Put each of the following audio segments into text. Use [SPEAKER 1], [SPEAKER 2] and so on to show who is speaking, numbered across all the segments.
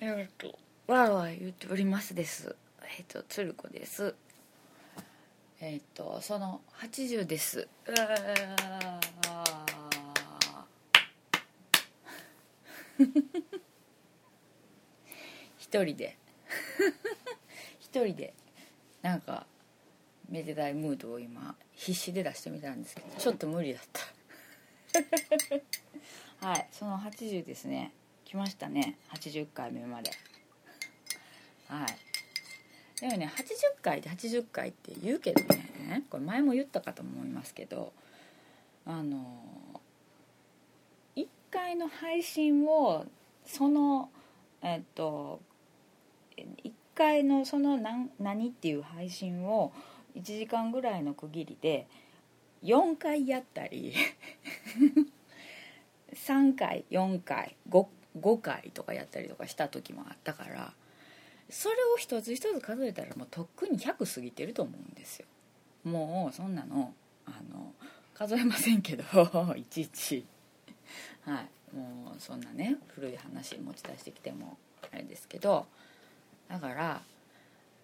[SPEAKER 1] えっとわーわー言っておりますです。えっと鶴子です。えっとその80です。うわ一人で。一人でなんかめでたいムードを今必死で出してみたんですけどちょっと無理だった。はいその80ですね。ましたね。80回目まで。はい。でもね80回で80回って言うけどね。これ前も言ったかと思いますけどあの1回の配信をそのえっと1回のその何何っていう配信を1時間ぐらいの区切りで4回やったり 3回4回 5, 5回とかやったりとかした時もあったからそれを一つ一つ数えたらもうとっくに100過ぎてると思うんですよ。もうそんなのあの数えませんけど いちいち。はい。もうそんなね古い話持ち出してきてもあれですけどだから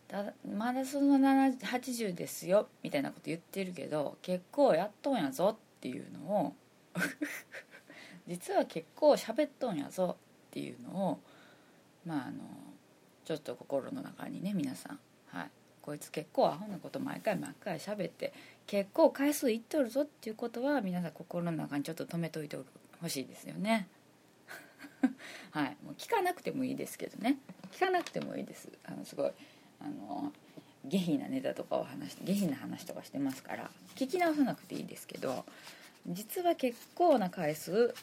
[SPEAKER 1] だまだその80ですよみたいなこと言ってるけど結構やっとんやぞっていうのを実は結構喋っとんやぞっていうのをまああのちょっと心の中にね皆さん、はい、こいつ結構アホなこと毎回毎回喋って結構回数いっとるぞっていうことは皆さん心の中にちょっと止めといてほしいですよね。はい、もう聞かなくてもいいですけどね。聞かなくてもいいです。あのすごいあの下品なネタとかを話して下品な話とかしてますから聞き直さなくていいですけど実は結構な回数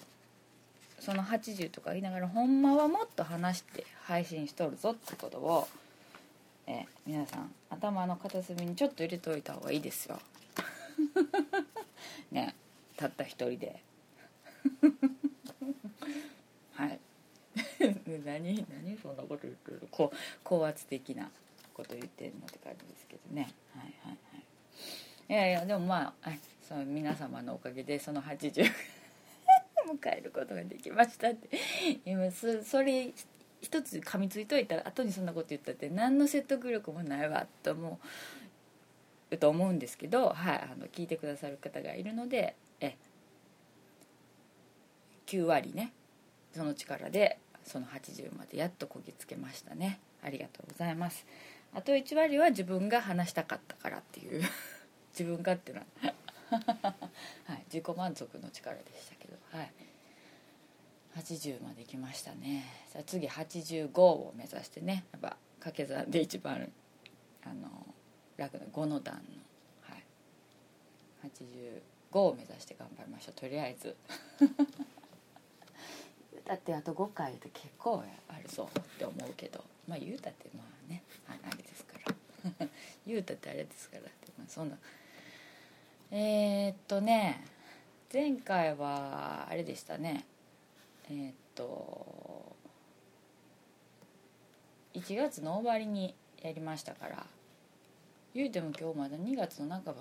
[SPEAKER 1] その80とか言いながらほんまはもっと話して配信しとるぞってことをえ皆さん頭の片隅にちょっと入れといた方がいいですよ。ねたった一人で。はい。何何そんなこと言ってるこう高圧的なこと言ってんのって感じですけどね。はいはいはい。いやいやでもまあその皆様のおかげでその80迎えることができましたって。今そそれ一つ噛みついといたら後にそんなこと言ったって何の説得力もないわと思うと思うんですけど、はい、あの聞いてくださる方がいるのでえ9割ねその力でその80までやっとこぎつけましたね。ありがとうございます。あと1割は自分が話したかったからっていう。自分がっていうのは はい自己満足の力でしたけど。はい。80まで来ましたね。さあ次85を目指してねやっぱ掛け算で一番あの楽な5の段の、はい、85を目指して頑張りましょう。とりあえず。だってあと5回で結構あるぞって思うけど。まあ言うたってまあねあれですから。言うたってあれですからって、まあ、そんな。えー、っとね前回はあれでしたね。えー、っと1月の終わりにやりましたから言うても今日まだ2月の半ば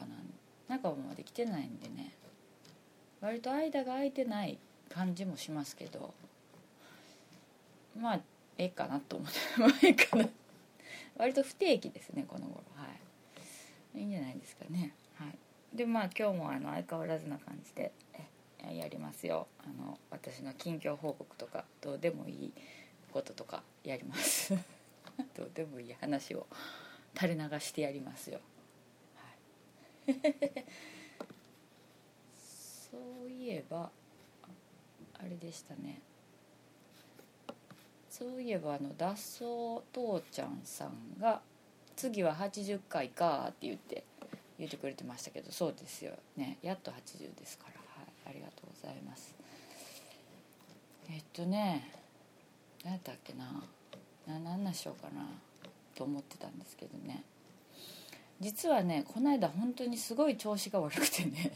[SPEAKER 1] なん半ばまで来てないんでね。割と間が空いてない感じもしますけどまあええかなと思って まあええかな。割と不定期ですねこの頃。はい。いいんじゃないですかね。でまあ今日もあの相変わらずな感じでやりますよ。あの私の近況報告とかどうでもいいこととかやります。どうでもいい話を垂れ流してやりますよ、はい、そういえばあれでしたね。そういえばあの脱走父ちゃんさんが「次は80回か」って言って言ってくれてましたけどそうですよね。やっと80ですから。はいありがとうございます。えっとね何やったっけな。何なしようかな。と思ってたんですけどね。実はねこの間本当にすごい調子が悪くてね。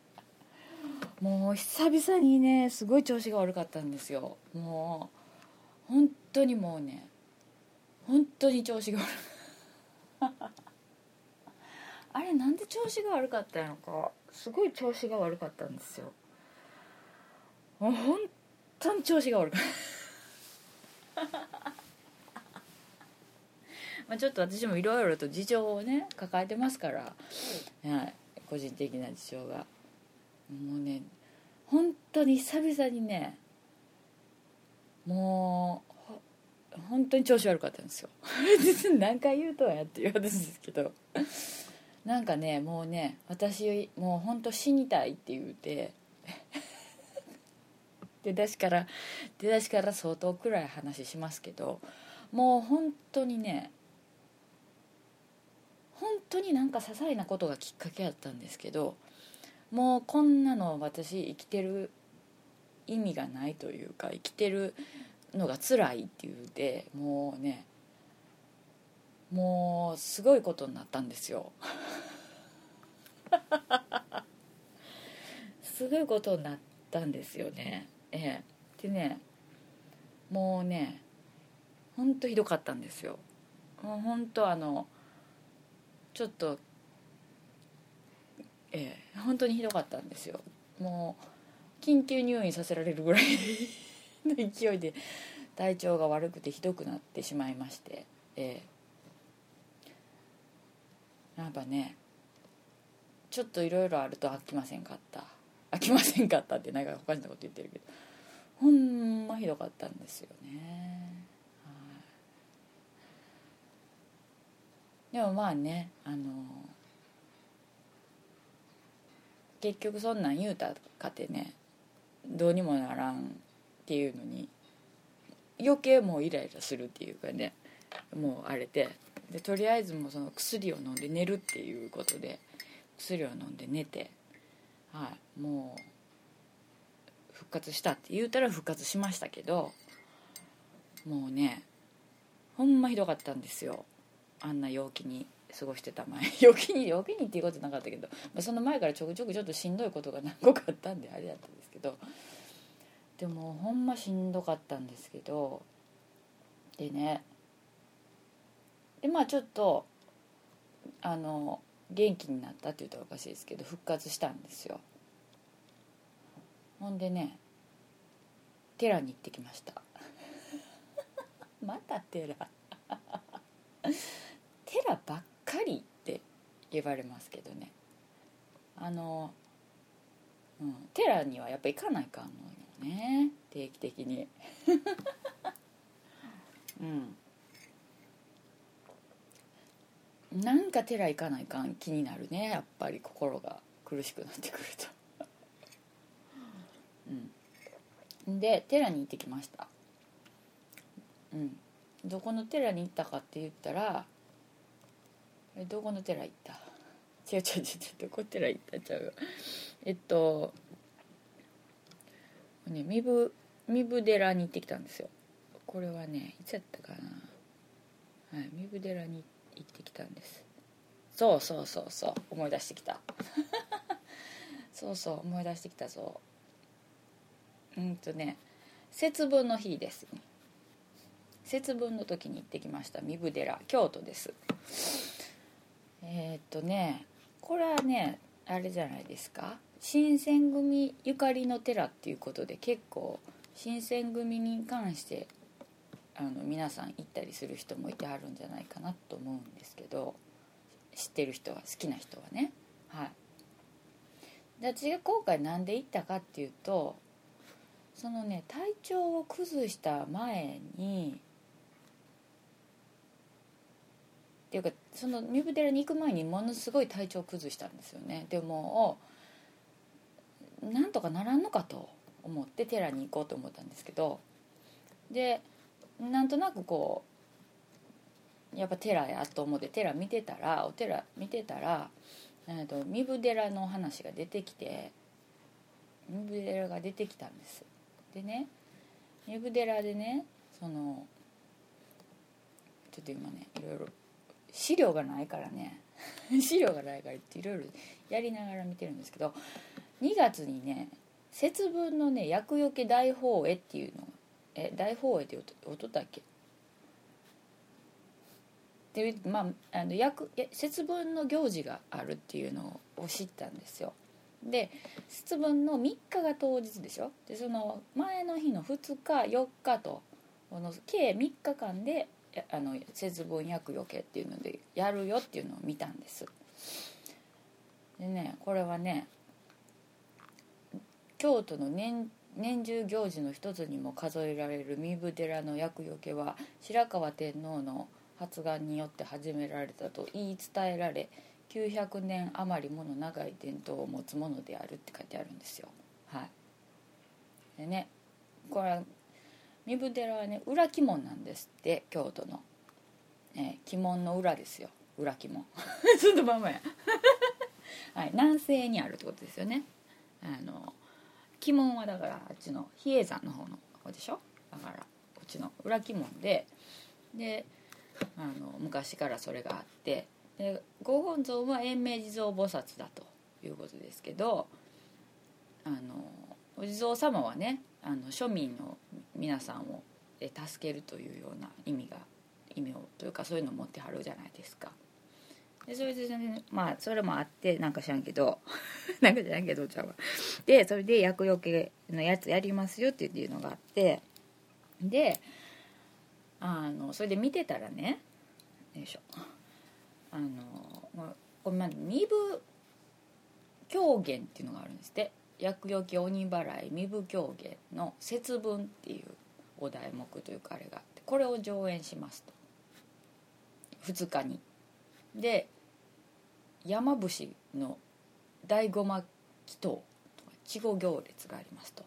[SPEAKER 1] もう久々にねすごい調子が悪かったんですよ。もう本当にもうね本当に調子が悪い。あれなんで調子が悪かったのかすごい調子が悪かったんですよ。もう本当に調子が悪かった。まあちょっと私もいろいろと事情をね抱えてますから、はい、個人的な事情が。もうね本当に久々にねもうほ本当に調子悪かったんですよ。何回言うとはやって言われるんですけどなんかねもうね私もう本当死にたいって言うて 出だしから出だしから相当くらい話しますけどもう本当にね本当になんか些細なことがきっかけやったんですけどもうこんなの私生きてる意味がないというか生きてるのが辛いっていうてもうねもうすごいことになったんですよ。すごいことになったんですよね。ええ。でねもうねほんとひどかったんですよ。もうほんとあのちょっとええ本当にひどかったんですよ。もう緊急入院させられるぐらいの勢いで体調が悪くてひどくなってしまいましてええ。やっぱねちょっといろいろあると飽きませんかった。飽きませんかったってなんかおかしなこと言ってるけど。ほんまひどかったんですよね、でもまあねあの結局そんなん言うたかてねどうにもならんっていうのに余計もうイライラするっていうかねもうあれで。でとりあえずもうその薬を飲んで寝るっていうことで薬を飲んで寝て、はい、もう復活したって言うたら復活しましたけどもうねほんまひどかったんですよ。あんな陽気に過ごしてた前。陽気に陽気にっていうことなかったけど、まあ、その前からちょくちょくちょっとしんどいことが何個かあったんであれだったんですけどでもほんましんどかったんですけどでねでまあちょっとあの元気になったって言ったらおかしいですけど復活したんですよ。ほんでね寺に行ってきました。また寺。寺ばっかりって言われますけどね。あの、うん、寺にはやっぱ行かないかんのよね。定期的に。うん。なんか寺行かないかん気になるね。やっぱり心が苦しくなってくると。うん。で寺に行ってきました。うん。どこの寺に行ったかって言ったらえどこの寺行った？違う違う違うどこ寺行ったちゃう？えっとね身分身分寺に行ってきたんですよ。これはねいつやったかな。はい身分寺に行って行ってきたんです。そうそうそうそう思い出してきた。そうそう思い出してきたぞ。うんとね節分の日です。節分の時に行ってきました。身分寺京都です。えー、っとねこれはねあれじゃないですか。新選組ゆかりの寺っていうことで結構新選組に関してあの皆さん行ったりする人もいてはるんじゃないかなと思うんですけど知ってる人は好きな人はね。はい。で私が今回何で行ったかっていうとそのね体調を崩した前にっていうかその身分寺に行く前にものすごい体調を崩したんですよね。でもなんとかならんのかと思って寺に行こうと思ったんですけど。でなんとなくこうやっぱ寺やと思って寺見てたらお寺見てたら、えー、と身分寺の話が出てきて身分寺が出てきたんです。でね身分寺でねそのちょっと今ねいろいろ資料がないからね 資料がないからっていろいろやりながら見てるんですけど2月にね節分のね厄除け大法会っていうのがえ大法会って音だっけ。でまああの役節分の行事があるっていうのを知ったんですよ。で節分の3日が当日でしょ？でその前の日の2日4日とこの計3日間であの節分厄除けっていうのでやるよっていうのを見たんです。でねこれはね京都の年年中行事の一つにも数えられる壬生寺の厄除けは白河天皇の発願によって始められたと言い伝えられ900年余りもの長い伝統を持つものであるって書いてあるんですよ。はい。でねこれは壬生寺はね裏鬼門なんですって京都の、えー、鬼門の裏ですよ。裏鬼門。ちょっとまんまや。はい、南西にあるってことですよね。あの鬼門はだからあっちの比叡山の方の方でしょ？だからこっちの裏鬼門で。であの昔からそれがあって。でご本尊は延命地蔵菩薩だということですけどあのお地蔵様はねあの庶民の皆さんを助けるというような意味が意味をというかそういうのを持ってはるじゃないですか。でそれで、ね、まあそれもあってなんか知らんけど。なんか知らんけどちゃうわでそれで厄除けのやつやりますよっていうのがあって。であのそれで見てたらねよいしょ。あのこれま身分狂言っていうのがあるんですって。厄除け鬼払い身分狂言の節分っていうお題目というかあれがあってこれを上演しますと。2日に。で山伏の大ごま祈祷とか稚語行列がありますと。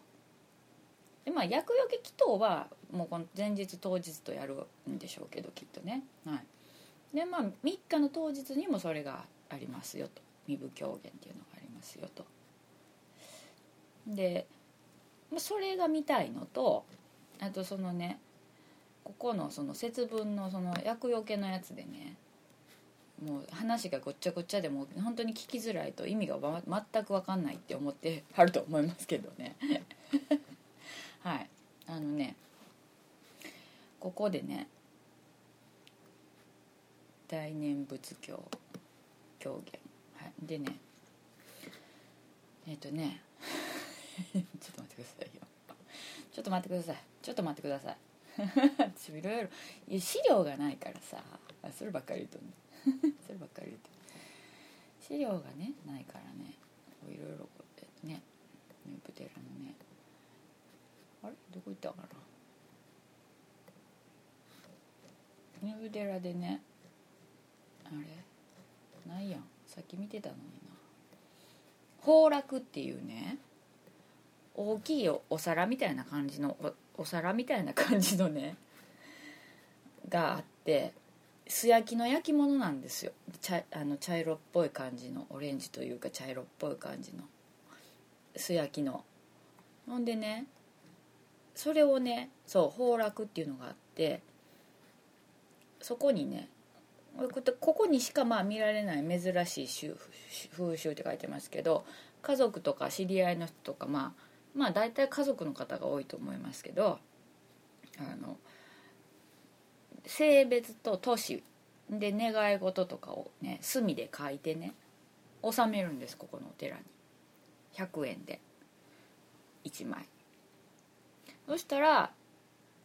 [SPEAKER 1] でまあ厄除け祈祷はもうこの前日当日とやるんでしょうけどきっとね。はい。でまあ3日の当日にもそれがありますよと。身分狂言っていうのがありますよと。でそれが見たいのとあとそのねここのその節分のその厄除けのやつでねもう話がごっちゃごっちゃでも本当に聞きづらいと意味が、全く分かんないって思ってはると思いますけどね。はい。あのねここでね大念仏教狂言、はい、でねえっ、ー、とね ちょっと待ってくださいよ。ちょっと待ってください。ちょっと待ってください。私いろいろ資料がないからさそればっかり言うとね。そればっかり資料がねないからね。いろいろこうやってねヌープテラのね。あれ？どこ行ったかな？ヌープテラでねあれ？ないやん。さっき見てたのにな。崩落っていうね大きいお皿みたいな感じのおお皿みたいな感じのねがあって素焼きの焼き物なんですよ。茶あの茶色っぽい感じのオレンジというか茶色っぽい感じの。素焼きの。ほんでねそれをねそう崩落っていうのがあってそこにねここにしかまあ見られない珍しい風習って書いてますけど家族とか知り合いの人とかまあまあ大体家族の方が多いと思いますけどあの性別と年で願い事とかをね墨で書いてね納めるんですここのお寺に。100円で。1枚。そしたら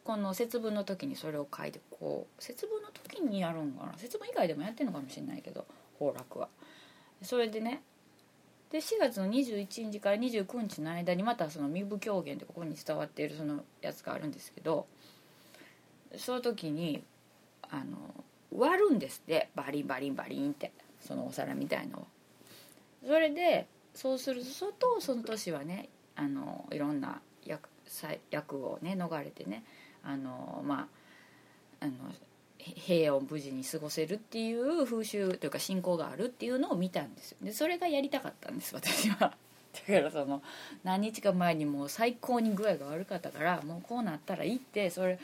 [SPEAKER 1] この節分の時にそれを書いてこう節分の時にやるんかな。節分以外でもやってるのかもしれないけど崩落は。それでねで4月の21日から29日の間にまたその身分狂言でここに伝わっているそのやつがあるんですけどその時にあの割るんですって。バリンバリンバリンって。そのお皿みたいのを。それでそうするとその年はねあのいろんな役役をね逃れてねあのまああの平穏無事に過ごせるっていう風習というか信仰があるっていうのを見たんですでそれがやりたかったんです私は。だからその何日か前にもう最高に具合が悪かったからもうこうなったらいいってそれ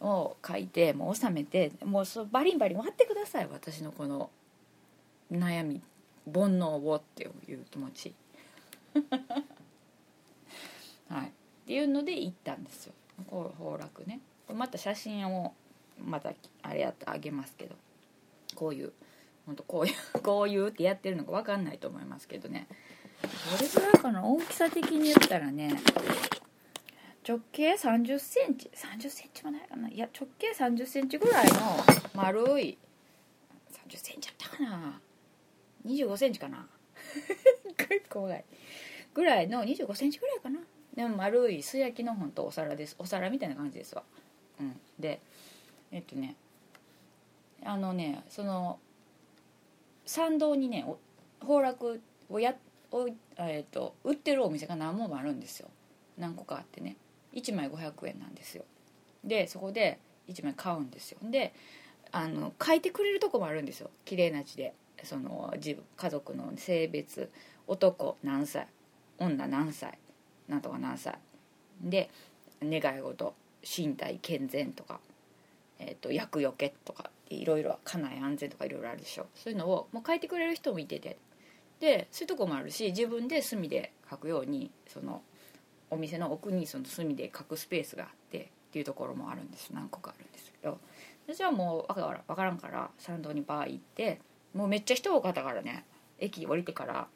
[SPEAKER 1] を書いてもう収めてもうそバリンバリン割ってください私のこの悩み煩悩をっていう気持ち。はい。っていうので行ったんですよ。こう崩落ね。また写真をまたあれやってあげますけど。こういう本当こういうこういうってやってるのか分かんないと思いますけどね。どれぐらいかな？大きさ的に言ったらね直径3 0センチ3 0センチもないかな？いや直径3 0センチぐらいの丸い3 0センチあったかな？2 5センチかな？怖いぐらいの2 5センチぐらいかな？でも丸い素焼きのほんとお皿です。お皿みたいな感じですわ。うん。でえっとねあのねその参道にね崩落をやお、えっと売ってるお店が何本もあるんですよ。何個かあってね。1枚500円なんですよ。でそこで1枚買うんですよ。であの書いてくれるとこもあるんですよ。綺麗な字で。その自分家族の性別男何歳女何歳なんとか何歳。で願い事身体健全とか、えーと、厄除けとかいろいろ家内安全とかいろいろあるでしょ。そういうのをもう書いてくれる人もいてて。でそういうとこもあるし自分で墨で書くようにそのお店の奥にその隅で書くスペースがあってっていうところもあるんです。何個かあるんですけど私はもう分から分からんから参道にバー行ってもうめっちゃ人多かったからね。駅降りてから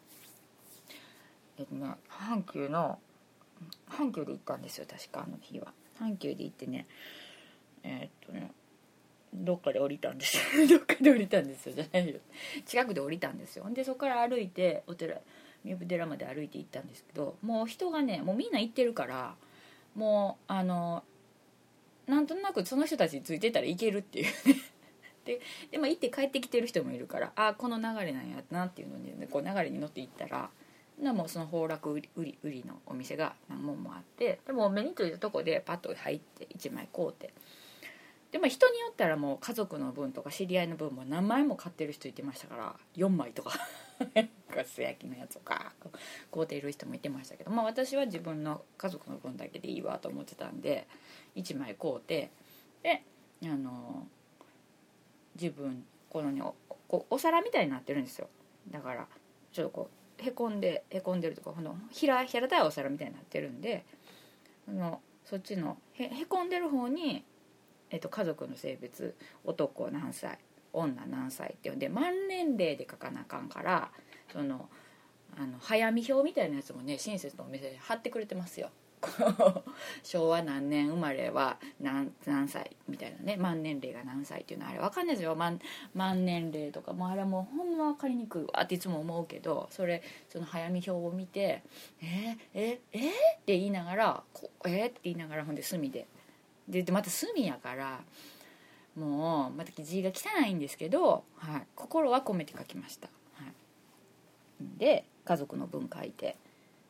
[SPEAKER 1] えっとね阪急の阪急で行ったんですよ確かあの日は。阪急で行ってねえー、っとねどっかで降りたんですどっかで降りたんですよ。じゃないよ近くで降りたんですよ。でそこから歩いてお寺三部寺まで歩いて行ったんですけどもう人がねもうみんな行ってるからもうあのなんとなくその人たちについてたらいけるっていうね。でで、まあ、行って帰ってきてる人もいるからああこの流れなんやなっていうのに、ね、こう流れに乗っていったらなもうその崩落売り売り売りのお店が何本もあってでも目についたとこでパッと入って1枚買うてでも人によったらもう家族の分とか知り合いの分も何枚も買ってる人いてましたから4枚とか。ガス焼きのやつとか。買うている人もいてましたけど、まあ、私は自分の家族の分だけでいいわと思ってたんで1枚買うてであの自分このねおお皿みたいになってるんですよ。だからちょっとこうへこんでへこんでるとかこの平平たいお皿みたいになってるんであのそっちのへへこんでる方にえっと、家族の性別男何歳女何歳っていうので満年齢で書かなあかんからそのあの早見表みたいなやつもね親切のお店で貼ってくれてますよ。昭和何年生まれは何何歳みたいなね満年齢が何歳っていうのはあれ分かんないですよ。満満年齢とかもあれもうほんま分かりにくいわ。っていつも思うけどそれその早見表を見て「えー、えー、え？ー、って言いながら「こえ？ー、って言いながらほんで隅ででまた隅やからもうまた字が汚いんですけど、はい、心は込めて書きました、はい、で家族の分書いて。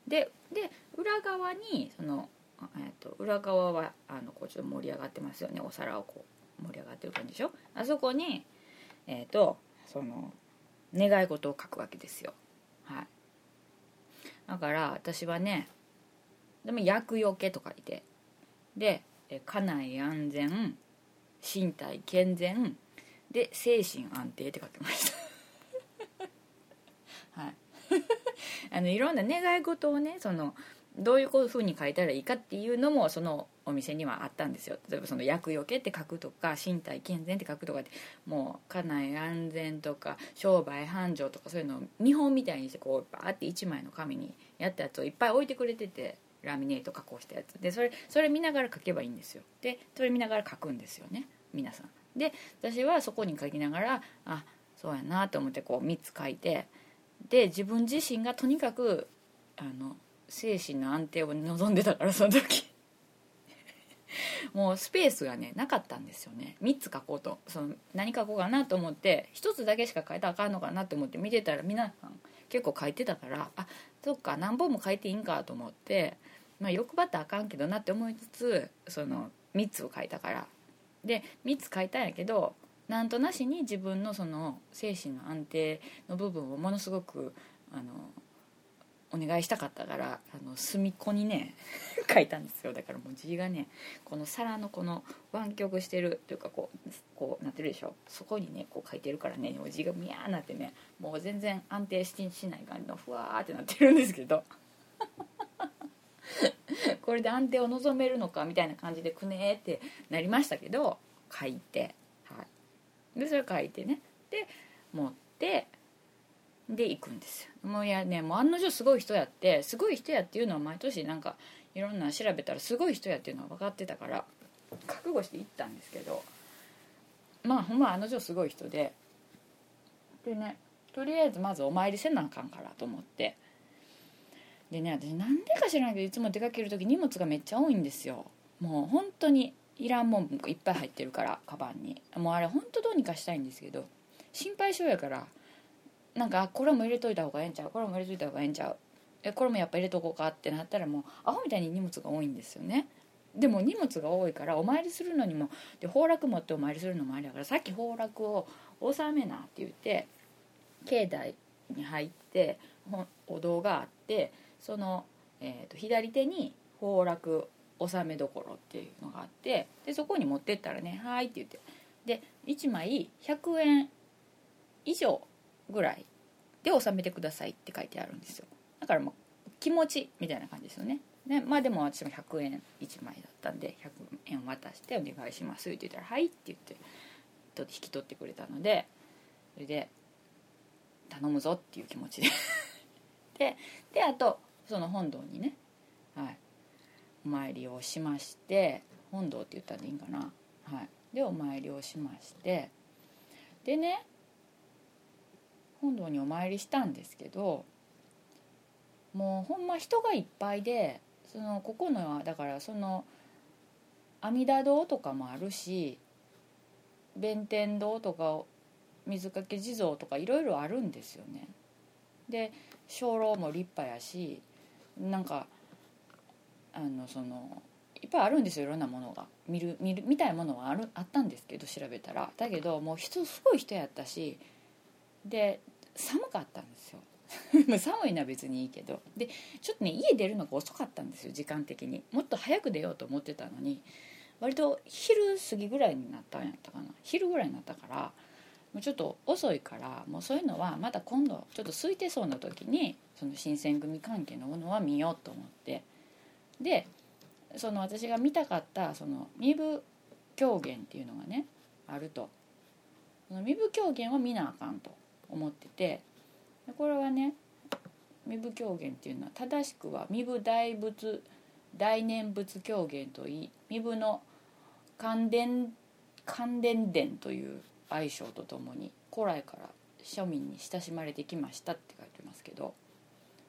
[SPEAKER 1] でで裏側にその、えーと、裏側はあのこうちょっと盛り上がってますよね。お皿をこう盛り上がってる感じでしょ。あそこにえっ、ー、とその願い事を書くわけですよ。はい。だから私はねでも厄除けと書いて。で家内安全身体健全で精神安定って書きました。はい。あのいろんな願い事をねそのどういうふうに書いたらいいかっていうのもそのお店にはあったんですよ。例えばその「厄除け」って書くとか「身体健全」って書くとかもう家内安全とか商売繁盛とかそういうのを見本みたいにしてこうバーって1枚の紙にやったやつをいっぱい置いてくれててラミネート加工したやつ。でそれそれ見ながら書けばいいんですよ。でそれ見ながら書くんですよね。皆さん。で私はそこに書きながらあそうやなと思ってこう3つ書いてで自分自身がとにかくあの精神の安定を望んでたからその時。もうスペースがねなかったんですよね。3つ書こうと。その何書こうかなと思って1つだけしか書いたらあかんのかなと思って見てたら皆さん結構書いてたからあそっか何本も書いていいんかと思ってまあ、欲張ったらあかんけどなって思いつつその3つを書いたから。で3つ書いたんやけどなんとなしに自分のその精神の安定の部分をものすごくあのお願いしたかったからあの隅っこにね 書いたんですよ。だからもう字がねこの皿のこの湾曲してるというかこうこうなってるでしょ。そこにねこう書いてるからね字がミャーなってねもう全然安定ししない感じのふわーってなってるんですけど。これで安定を望めるのかみたいな感じでくねーってなりましたけど書いて、はい、でそれ書いてね。で持ってで行くんですよ。もういやねもう案の定すごい人やってすごい人やっていうのは毎年なんかいろんな調べたらすごい人やっていうのは分かってたから覚悟して行ったんですけどまあほんまあの女すごい人で。でねとりあえずまずお参りせなあかんからと思ってでね私なんでか知らないけどいつも出かける時荷物がめっちゃ多いんですよ。もう本当にいらんもんいっぱい入ってるからカバンに。もうあれ本当どうにかしたいんですけど心配性やからなんかこれも入れといた方がええんちゃうこれも入れといた方がええんちゃう。えこれもやっぱ入れとこうかってなったらもうアホみたいに荷物が多いんですよね。でも荷物が多いからお参りするのにもで崩落持ってお参りするのもあれだからさっき崩落を収めなって言って境内に入ってお堂があってその、えー、と左手に崩落納めどころっていうのがあってでそこに持ってったらね「はい」って言ってで1枚100円以上ぐらいで納めてくださいって書いてあるんですよ。だからもう気持ちみたいな感じですよね。でまあでも私も100円1枚だったんで100円渡して「お願いします」って言ったら「はい」って言って引き取ってくれたのでそれで「頼むぞ」っていう気持ちで。でであとその本堂にね、はい、お参りをしまして本堂って言ったらいいんかな、はい、でお参りをしましてでね本堂にお参りしたんですけどもうほんま人がいっぱいでそのここのはだからその阿弥陀堂とかもあるし弁天堂とか水かけ地蔵とかいろいろあるんですよね。で鐘楼も立派やしなんかあのそのいっぱいあるんですよいろんなものが。見る見る見たいものはあるあったんですけど調べたら。だけどもう人すごい人やったしで寒かったんですよ。寒いのは別にいいけど。でちょっとね家出るのが遅かったんですよ時間的に。もっと早く出ようと思ってたのに。割と昼過ぎぐらいになったんやったかな。昼ぐらいになったからもうちょっと遅いからもうそういうのはまた今度ちょっと空いてそうな時にその新選組関係のものは見ようと思って。でその私が見たかったその身分狂言っていうのがねあると。その身分狂言を見なあかんと思ってて。これはね身分狂言っていうのは正しくは身分大仏大念仏狂言といい身分の関伝関伝伝という愛称とともに古来から庶民に親しまれてきましたって書いてますけど、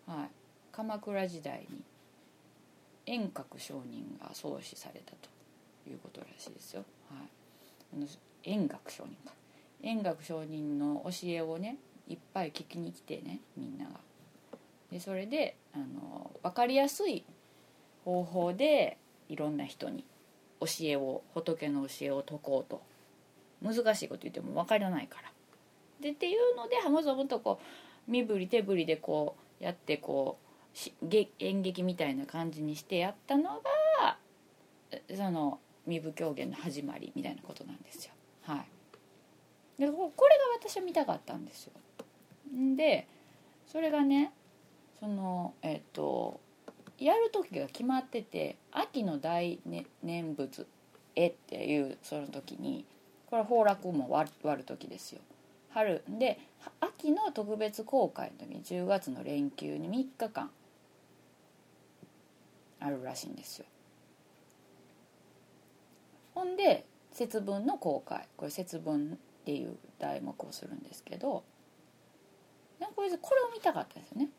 [SPEAKER 1] はい、鎌倉時代に円覚上人が創始されたということらしいですよ。はい、あの円覚上人か円覚上人の教えをねいっぱい聞きに来てねみんなが。でそれであの分かりやすい方法でいろんな人に教えを仏の教えを説こうと難しいこと言っても分からないから。でっていうのでハムゾムとこう身振り手振りでこうやってこう演劇みたいな感じにしてやったのがその身分狂言の始まりみたいなことなんですよ。はい、でこれが私は見たかったんですよ。でそれがねそのえっ、とやる時が決まってて秋の大ね念仏絵っていうその時にこれ崩落も割る時ですよ。春で秋の特別公開の時に10月の連休に3日間あるらしいんですよ。ほんで節分の公開。これ節分っていう題目をするんですけどこれこれを見たかったんですよね。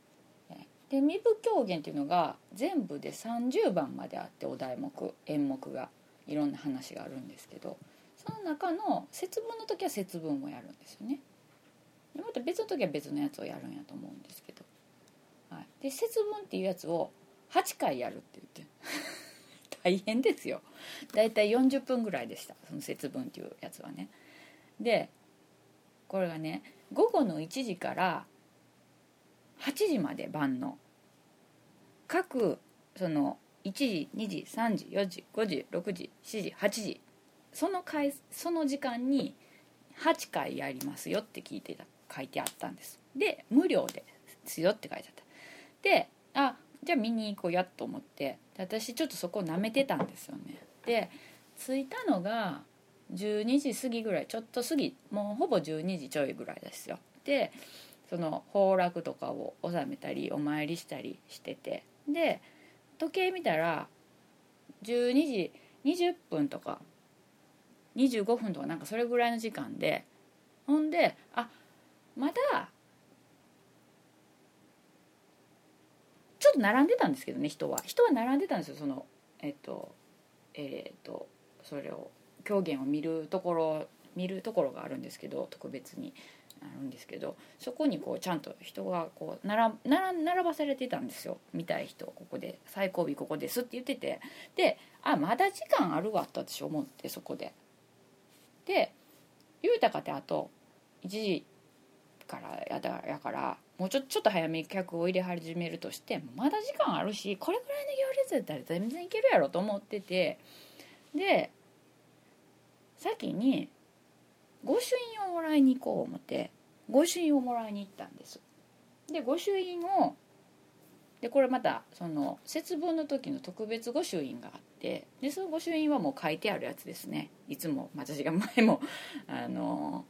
[SPEAKER 1] で身分狂言っていうのが全部で30番まであってお題目演目がいろんな話があるんですけどその中の節分の時は節分をやるんですよね。でまた別の時は別のやつをやるんやと思うんですけど、はい、で節分っていうやつを8回やるって言って。大変ですよ。大体40分ぐらいでした。その節分っていうやつはね。でこれがね午後の1時から8時まで晩の各その1時2時3時4時5時6時7時8時その回その時間に8回やりますよって聞いてた書いてあったんです。で無料ですよって書いてあった。であじゃあ見に行こうやと思って私ちょっとそこをなめてたんですよね。で着いたのが12時過ぎぐらいちょっと過ぎもうほぼ12時ちょいぐらいですよ。でその崩落とかを納めたりお参りしたりしててで時計見たら12時20分とか25分とかなんかそれぐらいの時間でほんであまだちょっと並んでたんですけどね人は。人は並んでたんですよそのえっとえっとそれを狂言を見るところ見るところがあるんですけど特別に。あるんですけどそこにこうちゃんと人がこう並並並ばされてたんですよ。見たい人ここで最後尾ここですって言ってて。であまだ時間あるわと私思ってそこで。で言うたかてあと1時からやだやからもうちょちょっと早めに客を入れ始めるとしてまだ時間あるしこれぐらいの行列だったら全然いけるやろと思っててで先に御朱印をもらいに行こう思って御朱印をもらいに行ったんです。で御朱印をでこれまたその節分の時の特別御朱印があってでその御朱印はもう書いてあるやつですね。いつも私が前も あの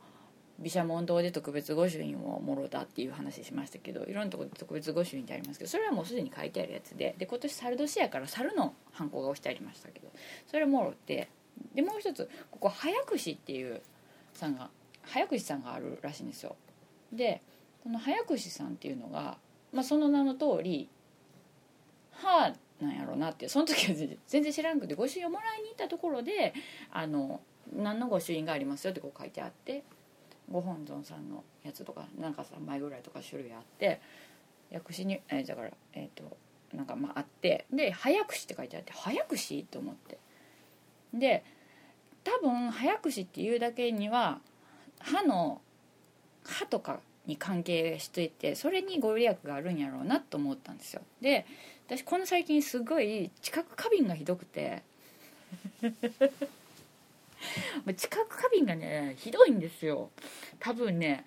[SPEAKER 1] 毘沙門堂で特別御朱印をもろたっていう話しましたけどいろんなとこで特別御朱印ってありますけどそれはもうすでに書いてあるやつでで今年猿年やから猿のハンコが押してありましたけどそれもろってでもう一つここ早串っていうさんが早串さんがあるらしいんですよ。でこの早串さんっていうのが、まあ、その名の通りはあなんやろうなってその時は全然知らんくて御朱印をもらいに行ったところであの何の御朱印がありますよってこう書いてあってご本尊さんのやつとかなんか3枚ぐらいとか種類あって薬師に、えー、だからえっ、ー、となんかまああってで「早口」って書いてあって「早口?」と思ってで多分早口っていうだけには歯の歯とかに関係していてそれにご利益があるんやろうなと思ったんですよで私この最近すごい知覚過敏がひどくて。知覚過敏がねひどいんですよ。多分ね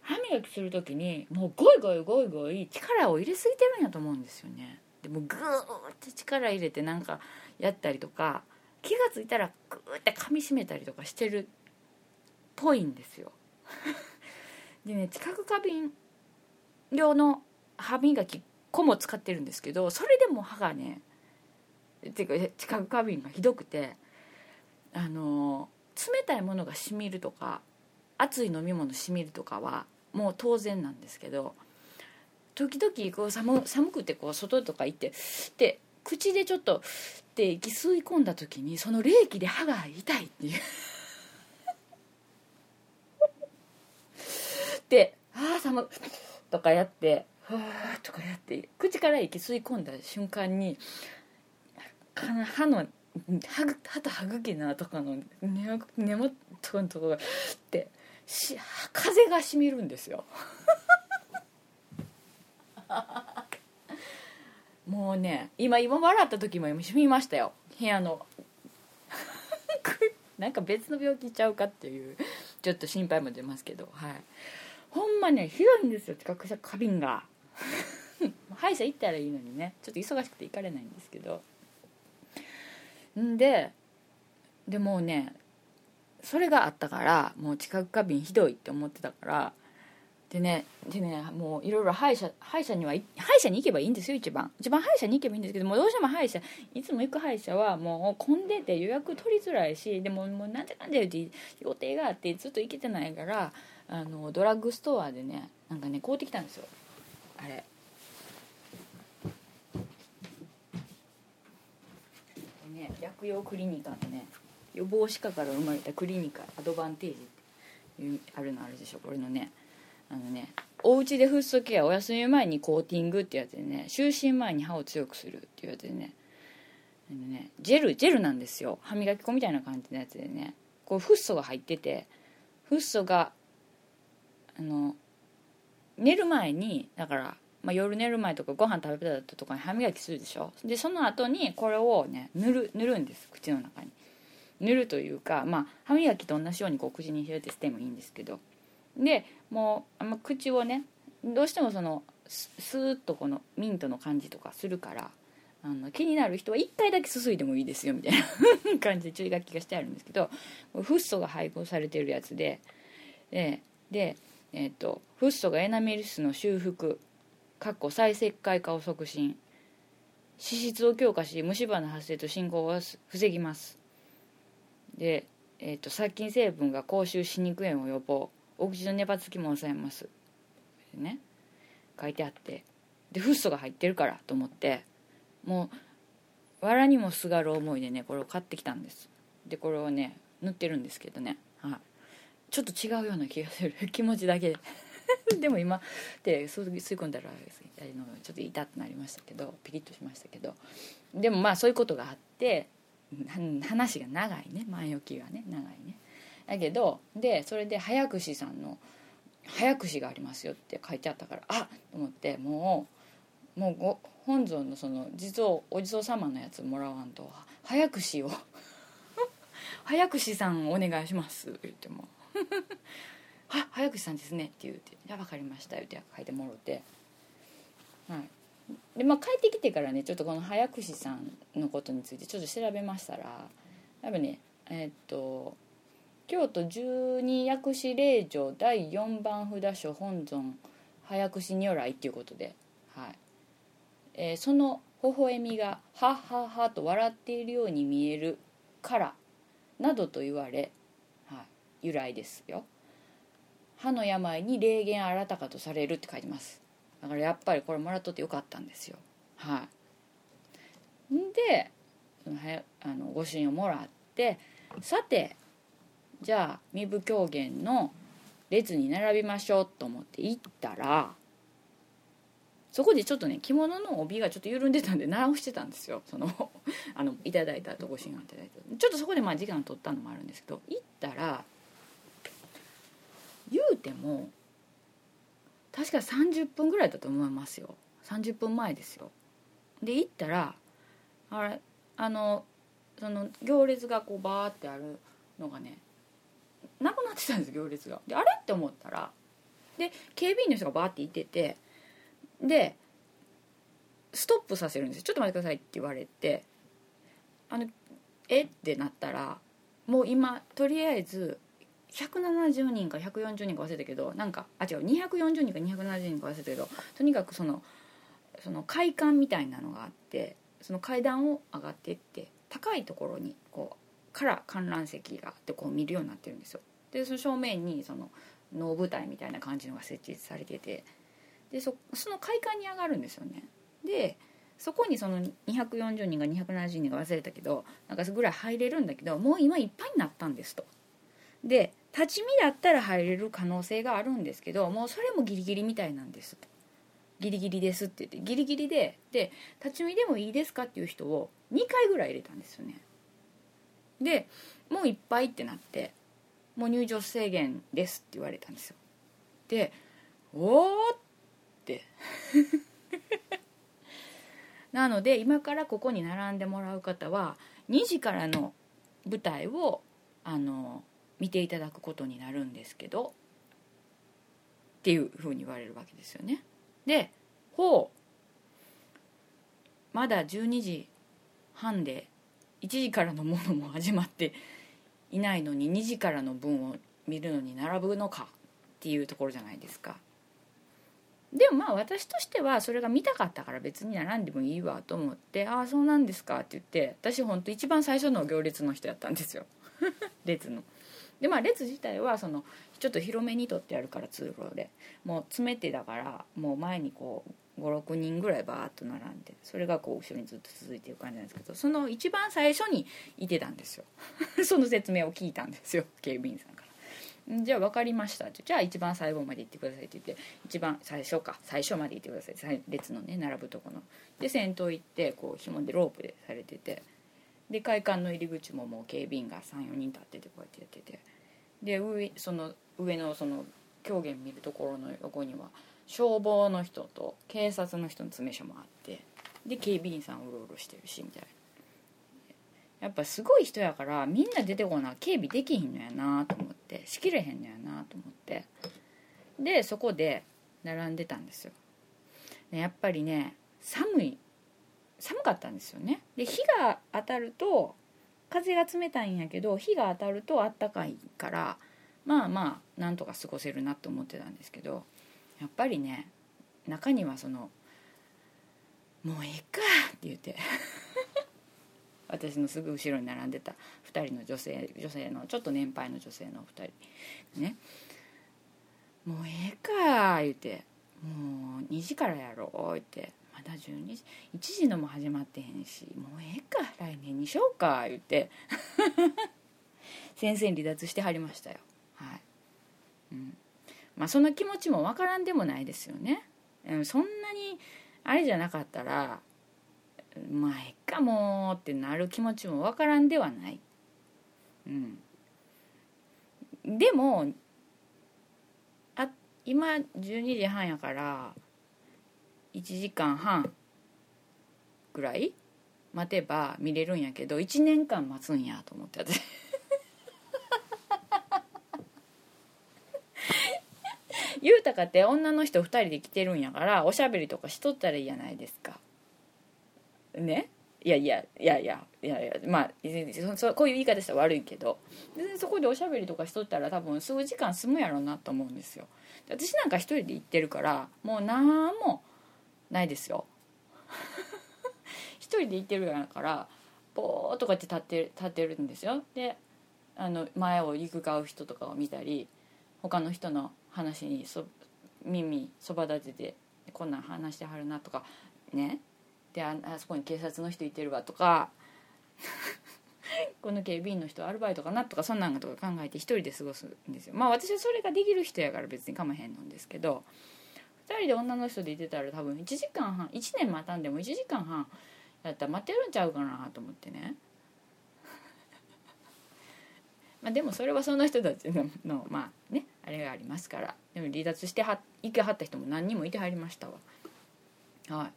[SPEAKER 1] 歯磨きする時にもうゴイゴイゴイゴイ力を入れすぎてるんやと思うんですよね。でもグーって力入れてなんかやったりとか気が付いたらグーって噛みしめたりとかしてるっぽいんですよ。でね知覚過敏用の歯磨き粉も使ってるんですけどそれでも歯がねていうか知覚過敏がひどくてあの冷たいものがしみるとか熱い飲み物しみるとかはもう当然なんですけど時々こう寒寒くてこう外とか行ってで口でちょっとって息吸い込んだ時にその冷気で歯が痛いっていう。で「ああ寒とかやって「ふー」とかやって口から息吸い込んだ瞬間に歯の歯歯と歯茎のとかの根根元のとこがってし風がしみるんですよ。もうね今今笑った時もしみましたよ。部屋の。なんか別の病気ちゃうかっていうちょっと心配も出ますけどはい。ほんまねひどいんですよ近くした花瓶が。歯医者行ったらいいのにね。ちょっと忙しくて行かれないんですけど。んででもうねそれがあったからもう知覚過敏ひどいって思ってたから。でねでねもういろいろ歯医者歯医者には歯医者に行けばいいんですよ一番。一番歯医者に行けばいいんですけどもどうしても歯医者いつも行く歯医者はもう混んでて予約取りづらいしでももうなんでかんで言って予定があってずっと行けてないからあのドラッグストアでねなんかね買うてきたんですよ。あれ。ね薬用クリニカのね予防歯科から生まれたクリニカアドバンテージっていうあるのあるでしょこれのねあのねお家でフッ素ケアお休み前にコーティングってやつでね就寝前に歯を強くするっていうやつでねあのねジェルジェルなんですよ。歯磨き粉みたいな感じのやつでね。こうフッ素が入っててフッ素があの寝る前にだから、まあ、夜寝る前とかご飯食べた後とかに歯磨きするでしょ？でその後にこれをね塗る塗るんです口の中に。塗るというか、まあ、歯磨きと同じようにこう口に入れてしてもいいんですけど。でもうあま口をねどうしてもそのスーッとこのミントの感じとかするからあの気になる人は1回だけすすいでもいいですよみたいな。感じで注意書きがしてあるんですけどフッ素が配合されてるやつででで、えーと、フッ素がエナメリスの修復かっこ再石灰化を促進脂質を強化し虫歯の発生と進行を防ぎます。で、えーと、殺菌成分が口臭歯肉炎を予防。お口の粘つきも抑えます。ね。書いてあって。でフッ素が入ってるからと思って。もう藁にもすがる思いでねこれを買ってきたんです。でこれをね塗ってるんですけどね、ちょっと違うような気がする。気持ちだけ。で でも今で吸い込んだらあのちょっと痛ってなりましたけどピリッとしましたけど。でもまあそういうことがあって話が長いね。前置きがね長いね。だけどでそれで早口さんの「早口がありますよ」って書いてあったからあっと思ってもうもうご本尊のその地蔵お地蔵様のやつもらわんと早口を。早口さんお願いします。言っても。あ早口さんですね」って言うて「じゃあ分かりました」言うて書いてもろて。はい。でまあ帰ってきてからねちょっとこの早口さんのことについてちょっと調べましたらやっぱねえー、っと京都十二薬師霊場第4番札所本尊早口如来っていうことで、はい。えー、その微笑みが「はっはっは」と笑っているように見えるからなどと言われ、由来ですよ。歯の病に霊言新たかとされるって書いてます。だからやっぱりこれもらっとってよかったんですよ。はい。であの御朱印をもらってさてじゃあ身分狂言の列に並びましょうと思って行ったらそこでちょっとね着物の帯がちょっと緩んでたんで直してたんですよ。そのあのいただいたとご神願いただいた。ちょっとそこでまあ時間取ったのもあるんですけど行ったら言うても確か30分ぐらいだと思いますよ。30分前ですよ。で行ったらあれあのその行列がこうバーってあるのがねなくなってたんです行列が。であれ？って思ったらで警備員の人がバーっていててでストップさせるんです「ちょっと待ってください」って言われてあのえ？ってなったらもう今とりあえず170人か140人か忘れたけどなんかあ違う240人か270人か忘れたけどとにかくそのその会館みたいなのがあってその階段を上がってって高いところにこうから観覧席があってこう見るようになってるんですよ。でその正面にその能舞台みたいな感じのが設置されててでそその会館に上がるんですよね。でそこにその240人が270人が忘れたけどなんかぐらい入れるんだけどもう今いっぱいになったんですと。で立ち見だったら入れる可能性があるんですけどもうそれもギリギリみたいなんです。ギリギリですって言って。ギリギリでで立ち見でもいいですかっていう人を2回ぐらい入れたんですよね。でもういっぱいってなってもう入場制限ですって言われたんですよ。でおおって。なので今からここに並んでもらう方は2時からの舞台をあの見ていただくことになるんですけどっていうふうに言われるわけですよね。でほうまだ12時半で1時からのものも始まっていないのに2時からの分を見るのに並ぶのかっていうところじゃないですか。でもまあ私としてはそれが見たかったから別に並んでもいいわと思って「ああそうなんですか」って言って私ほんと一番最初の行列の人やったんですよ 列の。でまあ列自体はそのちょっと広めに取ってあるから通路で。もう詰めてだからもう前にこう56人ぐらいバーッと並んでそれがこう後ろにずっと続いてる感じなんですけどその一番最初にいてたんですよ。その説明を聞いたんですよ警備員さんから。じゃあ分かりましたじゃあ一番最後まで行ってくださいって言って一番最初か最初まで行ってください列のね並ぶとこの。で先頭行ってこう紐でロープでされてて。で会館の入り口ももう警備員が34人立っててこうやってやってて。で上その上のその狂言見るところの横には消防の人と警察の人の詰め所もあってで警備員さんうろうろしてるしみたいな。やっぱすごい人やからみんな出てこな警備できひんのやなと思ってしきれへんのやなと思って。でそこで並んでたんですよ。やっぱりね寒い寒かったんですよね。で日が当たると風が冷たいんやけど日が当たるとあったかいからまあまあなんとか過ごせるなと思ってたんですけどやっぱりね中にはその「もうええか」って言って 私のすぐ後ろに並んでた2人の女性女性のちょっと年配の女性の2人ね「もうええか」言うて「もう2時からやろ」言って「まだ12時1時のも始まってへんしもうええか来年にしようか」言って。先生離脱してはりましたよ。はい、うん。まあその気持ちもわからんでもないですよね。そんなにあれじゃなかったらまあえっかもうってなる気持ちもわからんではない。うん。でもあ今12時半やから1時間半ぐらい待てば見れるんやけど1年間待つんやと思って。私 言うたかって女の人2人で来てるんやからおしゃべりとかしとったらいいやないですか。ね？いやいやいやいやいやいやまあそこういう言い方したら悪いけどでそこでおしゃべりとかしとったら多分数時間済むやろうなと思うんですよ。私なんか一人で行ってるからもう何もないですよ。一人で行ってるからボーっとかって立って立ってるんですよ。であの前を行く買う人とかを見たり他の人の話にそ耳そば立ててこんなん話してはるなとかね。でああそこに警察の人いてるわとか この警備員の人アルバイトかなとかそんなんとか考えて一人で過ごすんですよ。まあ私はそれができる人やから別にかまへんのんですけど2人で女の人でいてたら多分1時間半1年待たんでも1時間半やったら待ってるんちゃうかなと思ってね。まあでもそれはその人たちののまあねあれがありますから。でも離脱しては行けはった人も何人もいてはりましたわ。は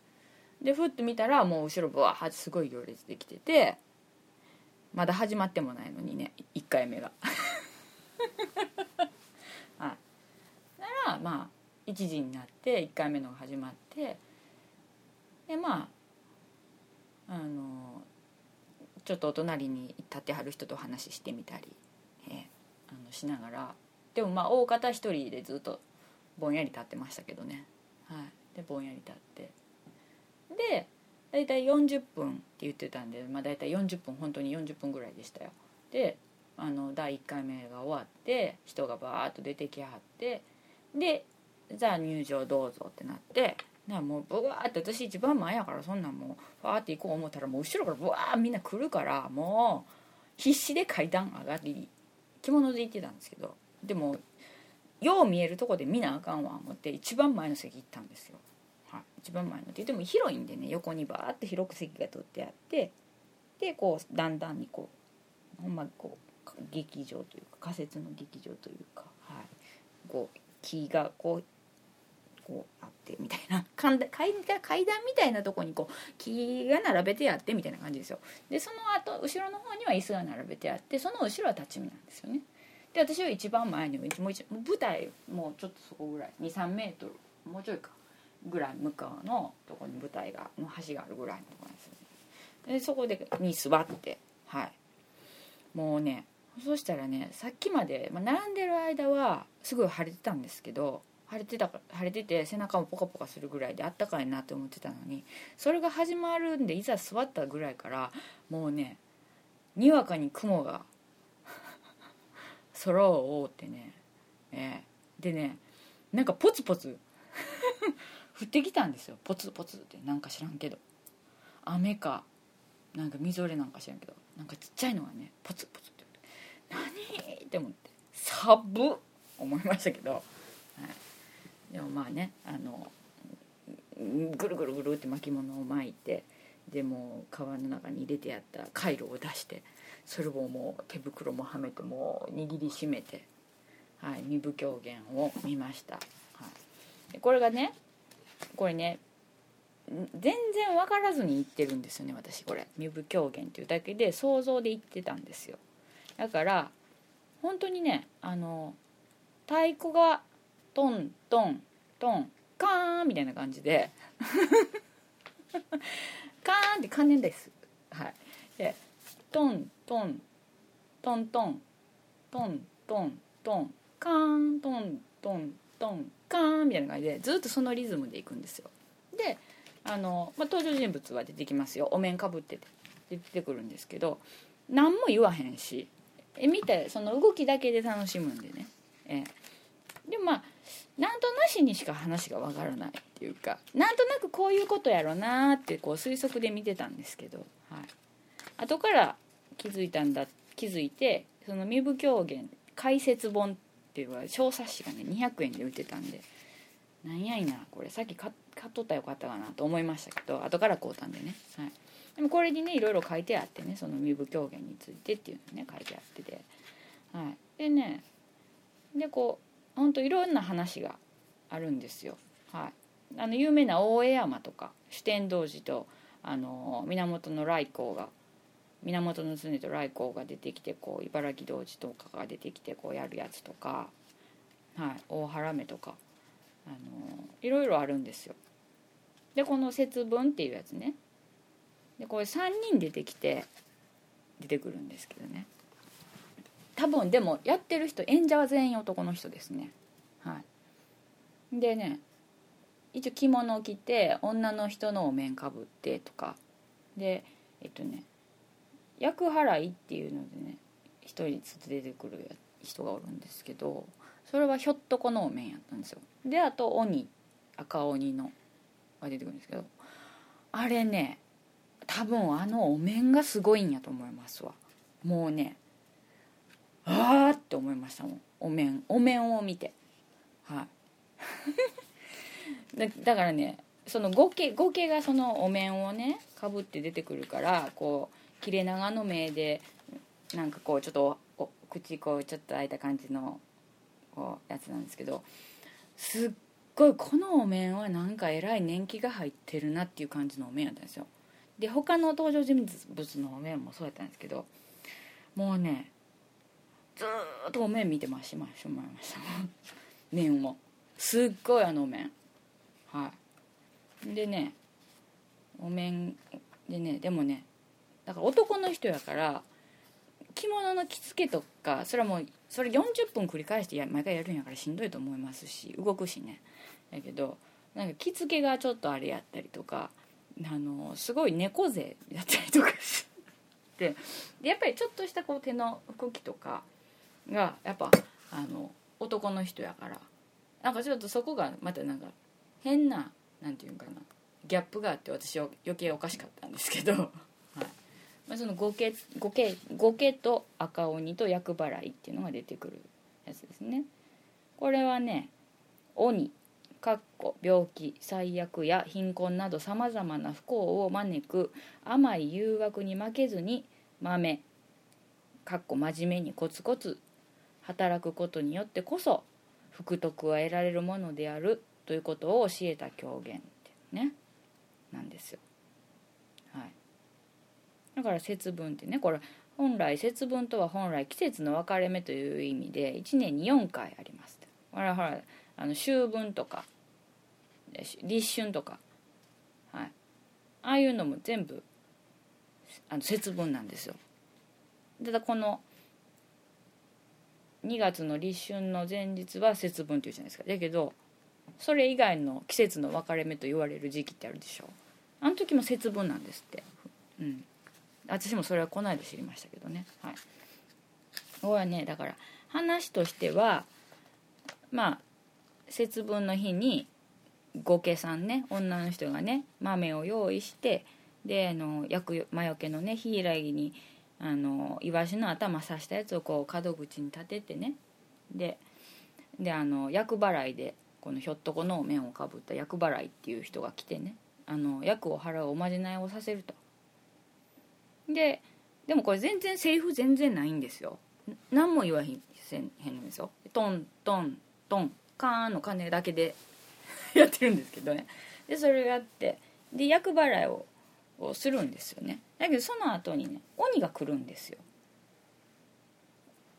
[SPEAKER 1] い。でふっと見たらもう後ろぶわーすごい行列できててまだ始まってもないのにね1回目が。はい。ならまあ1時になって1回目のが始まってでまああのちょっとお隣に立ってはる人と話してみたり、えー、あのしながらでもまあ大方一人でずっとぼんやり立ってましたけどね。はい。でぼんやり立って。で大体40分って言ってたんで、まあ、大体40分本当に40分ぐらいでしたよ。であの第1回目が終わって人がバーッと出てきはってでじゃあ入場どうぞってなってなもうブワーって私一番前やからそんなんもうファーって行こう思ったらもう後ろからブワーみんな来るからもう必死で階段上がり着物で行ってたんですけどでもよう見えるとこで見なあかんわ思って一番前の席行ったんですよ。は一番前のって言っても広いんでね横にバーって広く席が取ってあってでこうだんだんにこうほんまこう劇場というか仮設の劇場というか、はい、こう木がこうこうあってみたいな 階段階段みたいなとこにこう木が並べてあってみたいな感じですよ。でその後後ろの方には椅子が並べてあってその後ろは立ち見なんですよね。で私は一番前にももう舞台もうちょっとそこぐらい23メートルもうちょいかぐらい向こうのとこに舞台がの橋があるぐらいのとこなんですよね。でそこでに座ってはい。もうねそしたらねさっきまで、まあ、並んでる間はすごい晴れてたんですけど晴れてた晴れてて背中もポカポカするぐらいであったかいなって思ってたのにそれが始まるんでいざ座ったぐらいからもうねにわかに雲が 空を覆ってね、えー、でねなんかポツポツ 降ってきたんですよ。ポツポツってなんか知らんけど。雨かなんかみぞれなんか知らんけど。なんかちっちゃいのがねポツポツって何って思ってサブ思いましたけど、でもまあねあのぐるぐるぐるって巻物を巻いてでも川の中に入れてやったカイロを出してそれをもう手袋もはめてもう握りしめて、はい、身部狂言を見ました、はい、これがねこれね全然分からずに言ってるんですよね私これ。身分狂言っていうだけで想像で言ってたんですよ。だから本当にねあの太鼓がトントントンカーンみたいな感じで。カーンって関連です。はい。でトントントントントントントンカーントントントンカーンみたいな感じでずっとそのリズムでいくんですよであの、まあ、登場人物は出てきますよお面かぶってて出てくるんですけど何も言わへんしえ見てその動きだけで楽しむんでねえでまあなんとなしにしか話がわからないっていうかなんとなくこういうことやろなってこう推測で見てたんですけど、はい、後から気づいたんだ気づいてその身部狂言解説本っていう小冊子がね200円で売ってたんでなんやいなこれ。さっき買っとったらよかったかなと思いましたけど後から買うたんでね、はい、でもこれにねいろいろ書いてあってねその身部狂言についてっていうのね書いてあってて、はい、でねでこうほんといろんな話があるんですよ。はい、あの有名な大江山とか主天童寺とあの源頼光が源常と来光が出てきてこう茨城童子とかが出てきてこうやるやつとか、はい、大原目とかあのいろいろあるんですよ。でこの節分っていうやつねでこれ3人出てきて出てくるんですけどね多分でもやってる人演者は全員男の人ですね。はい。でね一応着物を着て女の人のお面かぶってとか。でえっとね厄払いっていうのでね一人ずつ出てくる人がおるんですけどそれはひょっとこのお面やったんですよ。であと鬼赤鬼のが出てくるんですけどあれね多分あのお面がすごいんやと思いますわ。もうねああって思いましたもん。お面お面を見て。はい。だからねそのゴケゴケがそのお面をねかぶって出てくるからこう切れ長の目でなんかこうちょっとお口こうちょっと開いた感じのこうやつなんですけどすっごいこのお面はなんかえらい年季が入ってるなっていう感じのお面やったんですよ。で他の登場人物のお面もそうやったんですけどもうねずっとお面見てましましまいました。面を。すっごいあのお面。はい。でねお面でねでもねだから男の人やから着物の着付けとかそれはもうそれ40分繰り返して毎回やるんやからしんどいと思いますし動くしね。だけどなんか着付けがちょっとあれやったりとかあのすごい猫背やったりとかして。でやっぱりちょっとしたこう手の動きとかがやっぱあの男の人やから。なんかちょっとそこがまたなんか変ななんていうんかなギャップがあって私は余計おかしかったんですけど、はい。まあ、その五毛五毛五毛と赤鬼と厄払いっていうのが出てくるやつですね。これはね鬼かっこ病気最悪や貧困などさまざまな不幸を招く甘い誘惑に負けずに豆かっこ真面目にコツコツ働くことによってこそ福徳は得られるものであるということを教えた狂言ってねなんですよ。はい、だから節分ってねこれ本来節分とは本来季節の分かれ目という意味で1年に4回あります。ほらほらあの秋分とか立春とか、はい、ああいうのも全部あの節分なんですよただこの2月の立春の前日は節分っていうじゃないですか。だけどそれ以外の季節の分かれ目と言われる時期ってあるでしょあの時も節分なんですって。うん。私もそれはこの間知りましたけどね。はい。これはねだから話としてはまあ節分の日に御家さんね女の人がね豆を用意してであの厄魔除けのね柊にあのイワシの頭刺したやつをこう門口に立ててね。でであの厄払いでこのひょっとこの面をかぶった厄払いっていう人が来てね。あの厄を払うおまじないをさせると。ででもこれ全然セリフ全然ないんですよ。何も言わへんへんんですよ。トントントンカーンの鐘だけで やってるんですけどね。でそれをやって。で厄払いををするんですよね。だけどその後にね鬼が来るんですよ。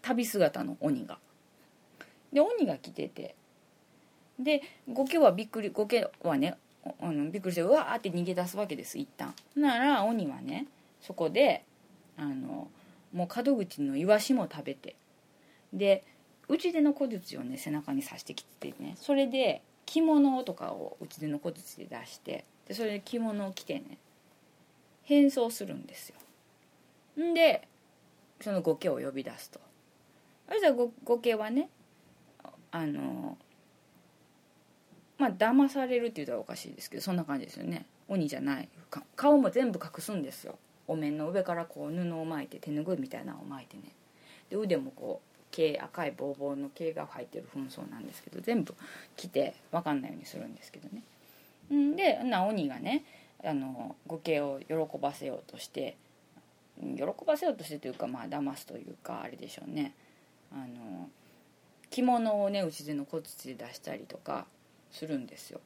[SPEAKER 1] 旅姿の鬼が。で鬼が来てて。でゴケはびっくりゴケはねあのびっくりしてうわーって逃げ出すわけです一旦。なら鬼はねそこであのもう門口のイワシも食べて。で打ち出の小槌をね背中に刺してきてね。それで着物とかをうちでの小槌で出してでそれで着物を着てね変装するんですよ。んでその御家を呼び出すと。そしたら御家はねあのまあ騙されるって言ったらおかしいですけどそんな感じですよね。鬼じゃない。顔も全部隠すんですよ。お面の上からこう布を巻いて手ぬぐいみたいなのを巻いてね。で腕もこう毛赤いボーボーの毛が入ってる紛争なんですけど全部着て分かんないようにするんですけどね。んでな鬼がねあの御家を喜ばせようとして喜ばせようとしてというかまあ騙すというかあれでしょうね。あの着物をねうちでの小槌で出したりとかするんですよ。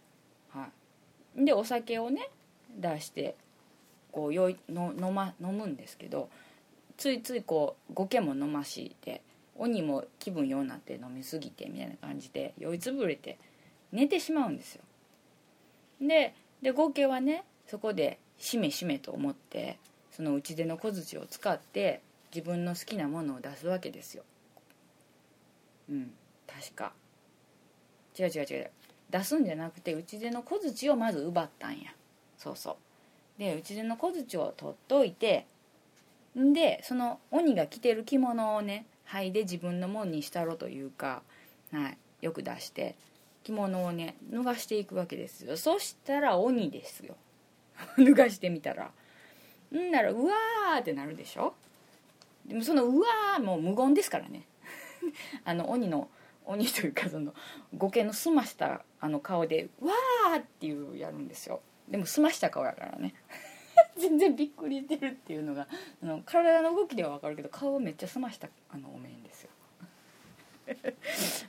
[SPEAKER 1] はい。でお酒をね出してこうよいの飲,、ま、飲むんですけどついついこう御家も飲ましいて鬼も気分ようなって飲みすぎてみたいな感じで酔いつぶれて寝てしまうんですよ。でで合計はねそこでしめしめと思ってその打ち出の小槌を使って自分の好きなものを出すわけですよ。うん確か。違う違う違う。出すんじゃなくて打ち出の小槌をまず奪ったんや。そうそう。で打ち出の小槌を取っといてんでその鬼が着てる着物をね剥いで自分のもんにしたろというか、はい、よく出して着物をね脱がしていくわけですよ。そしたら鬼ですよ。脱がしてみたら。んならうわーってなるでしょ？でもそのうわーも無言ですからね。あの鬼の鬼というかその御家の澄ましたあの顔で「わー!」っていうやるんですよ。でも澄ました顔やからね。全然びっくりしてるっていうのがあの体の動きでは分かるけど顔をめっちゃ澄ましたあのお面ですよ、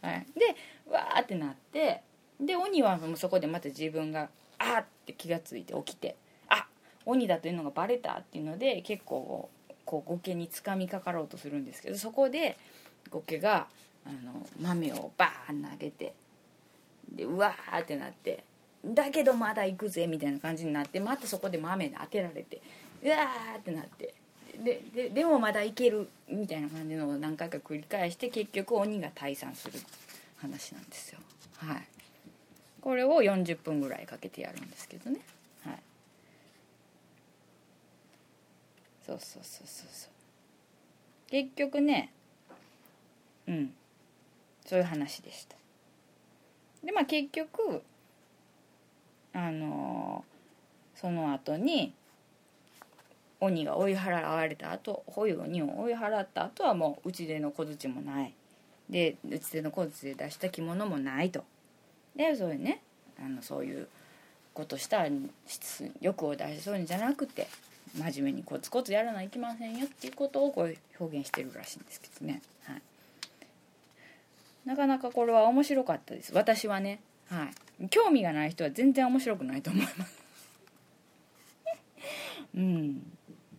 [SPEAKER 1] はい、でわーってなってで鬼はもうそこでまた自分があーって気が付いて起きてあ鬼だというのがバレたっていうので結構こう御家につかみかかろうとするんですけどそこで御家があの豆をバーン投げてでうわーってなってだけどまだ行くぜみたいな感じになってまたそこで豆で当てられてうわーってなってでででもまだいけるみたいな感じのを何回か繰り返して結局鬼が退散する話なんですよ。はい。これを40分ぐらいかけてやるんですけどね。はい。そうそうそうそうそう。結局ねうん。そういう話でした。でまあ結局あのその後に鬼が追い払われた後ホイ鬼を追い払った後はもう打ち出の小槌もない。で打ち出の小槌で出した着物もないと。でそういうねあのそういうことしたら欲を出しそうにじゃなくて真面目にコツコツやらないきませんよっていうことをこう表現してるらしいんですけどね、はい、なかなかこれは面白かったです。私はね。はい。興味がない人は全然面白くないと思います。うん。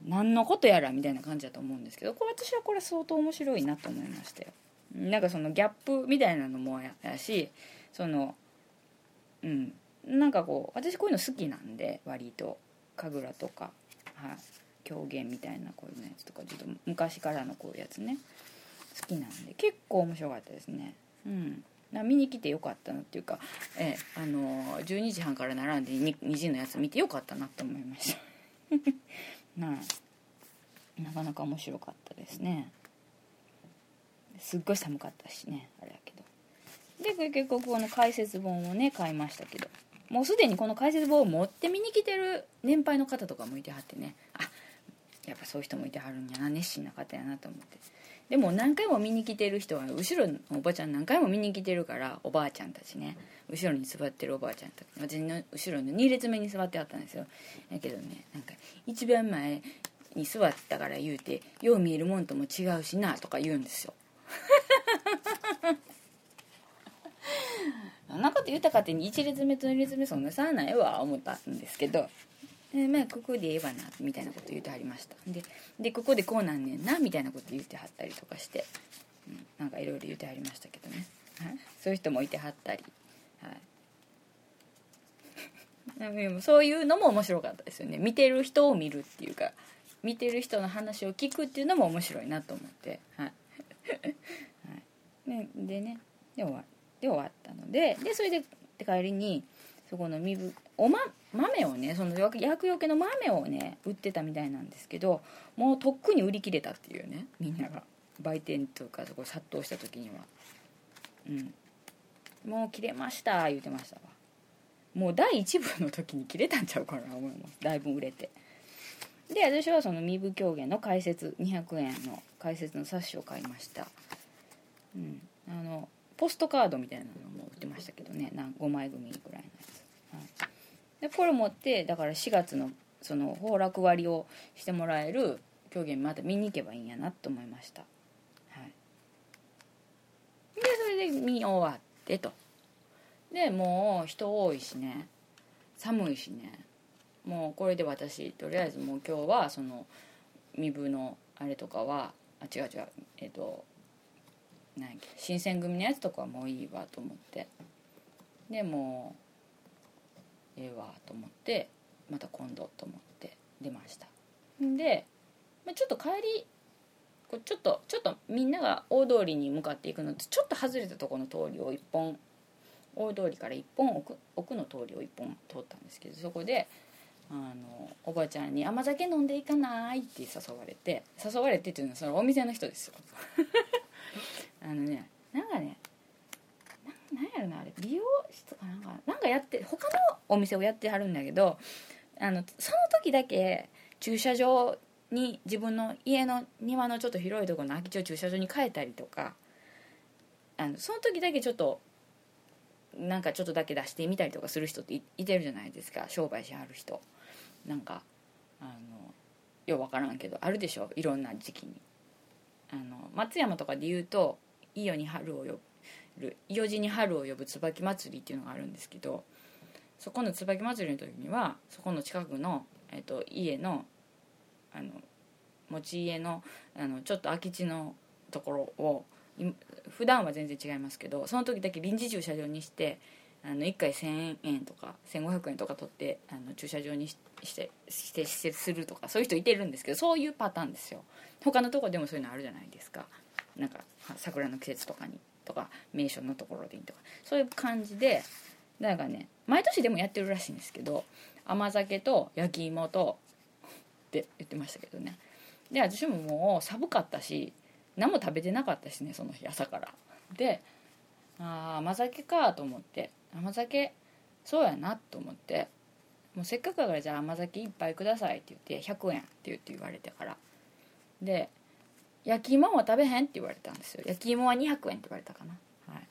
[SPEAKER 1] 何のことやらみたいな感じだと思うんですけどこれ私はこれ相当面白いなと思いましたよ。なんかそのギャップみたいなのもやしそのうん。なんかこう私こういうの好きなんで割と。神楽とか、はい、狂言みたいなこういうやつとかちょっと昔からのこういうやつね。好きなんで結構面白かったですね。うん。見に来てよかったなっていうか、えあの12時半から並んで 2, 2時のやつ見てよかったなと思いました。な なかなか面白かったですね。すっごい寒かったしねあれやけど。で結局この解説本をね買いましたけど。もうすでにこの解説本を持って見に来てる年配の方とかもいてはってね。あやっぱそういう人もいてはるんやな熱心な方やなと思って。でも何回も見に来てる人は後ろのおばちゃん何回も見に来てるからおばあちゃんたちね。後ろに座ってるおばあちゃんたち。私の後ろの2列目に座ってあったんですよ。だけどねなんか一番前に座ったから言うてよう見えるもんとも違うしなとか言うんですよ。そんなこと言ったかって1列目と2列目そんな差ないわ思ったんですけど。でまあここでええわなみたいなこと言うてはりました。ででここでこうなんねんなみたいなこと言うてはったりとかして、うん、なんかいろいろ言うてはりましたけどね、はい、そういう人もいてはったり、はい、でもそういうのも面白かったですよね。見てる人を見るっていうか見てる人の話を聞くっていうのも面白いなと思って、はい。はい、ね、でねで終わで終わったのででそれで帰りにそこの身分おま豆をねその薬よけの豆をね売ってたみたいなんですけどもうとっくに売り切れたっていうねみんなが。売店とかそこ殺到した時には。うん。もう切れました言うてましたわ。もう第1部の時に切れたんちゃうかな思いますだいぶ売れて。で私はその身分狂言の解説200円の解説の冊子を買いました。うん。あのポストカードみたいなのも売ってましたけどね。5枚組ぐらいのやつ、はい、でこれ持ってだから4月のその崩落割をしてもらえる狂言また見に行けばいいんやなと思いました。はい。でそれで見終わってと。でもう人多いしね。寒いしね。もうこれで私とりあえずもう今日はその身分のあれとかはあ違う違うえっ、ー、と何っけ新選組のやつとかはもういいわと思ってでもうええわと思ってまた今度と思って出ましたで、まあ、ちょっと帰りこちょっとちょっとみんなが大通りに向かっていくのとちょっと外れたとこの通りを一本大通りから一本奥奥の通りを一本通ったんですけどそこであのおばあちゃんに「甘酒飲んでいかない?」って誘われて誘われてっていうのはそのお店の人ですよあのねなんかねなんやろなあれ。美容室かなんかなんかやって他のお店をやってはるんだけどあのその時だけ駐車場に自分の家の庭のちょっと広いところの空き地を駐車場に変えたりとかあのその時だけちょっとなんかちょっとだけ出してみたりとかする人っていてるじゃないですか。商売しはる人。なんかあのよう分からんけどあるでしょ？いろんな時期に。あの松山とかで言うと伊予に春を呼ぶ伊予寺に春を呼ぶ椿祭りっていうのがあるんですけどそこの椿祭りの時にはそこの近くの、えっと、家のあの持ち家のあのちょっと空き地のところを普段は全然違いますけどその時だけ臨時駐車場にしてあの1回1000円とか1500円とか取ってあの駐車場にしてしてしてするとかそういう人いてるんですけどそういうパターンですよ。他のとこでもそういうのあるじゃないですか。なんか桜の季節とかにとか名所のところでいいとかそういう感じでなんかね毎年でもやってるらしいんですけど甘酒と焼き芋とって言ってましたけどね。で私ももう寒かったし何も食べてなかったしねその日朝から。でああ甘酒かと思って。甘酒そうやなと思って。もうせっかくだからじゃあ甘酒1杯くださいって言って100円って言って言われてから。で焼き芋は食べへんって言われたんですよ。焼き芋は200円って言われたかな。はい。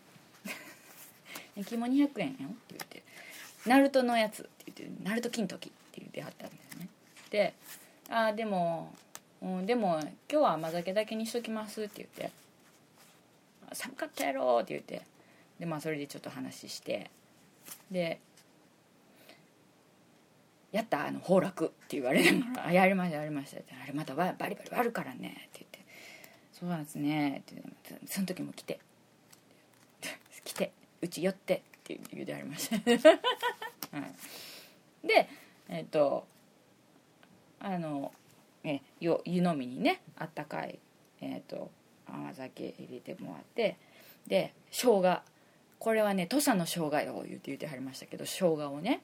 [SPEAKER 1] 焼き芋200円よ。って言って。ナルトのやつって言ってナルト金時って言ってはったんですね。でああでもうん、でも今日は甘酒だけにしときますって言って「寒かったやろ」って言って。でまあそれでちょっと話して。で「やったあの崩落」って言われながら「やりましたやりました」って「あれまたバリバリ割るからね」って言って「そうなんですね」ってその時も来て「来てうち寄って」って言うてありました、はい、でえっ、とあのえ湯飲みにねあったかい、えーと、甘酒入れてもらって。で生姜。これはね土佐の生姜よ言って言ってはりましたけど生姜をね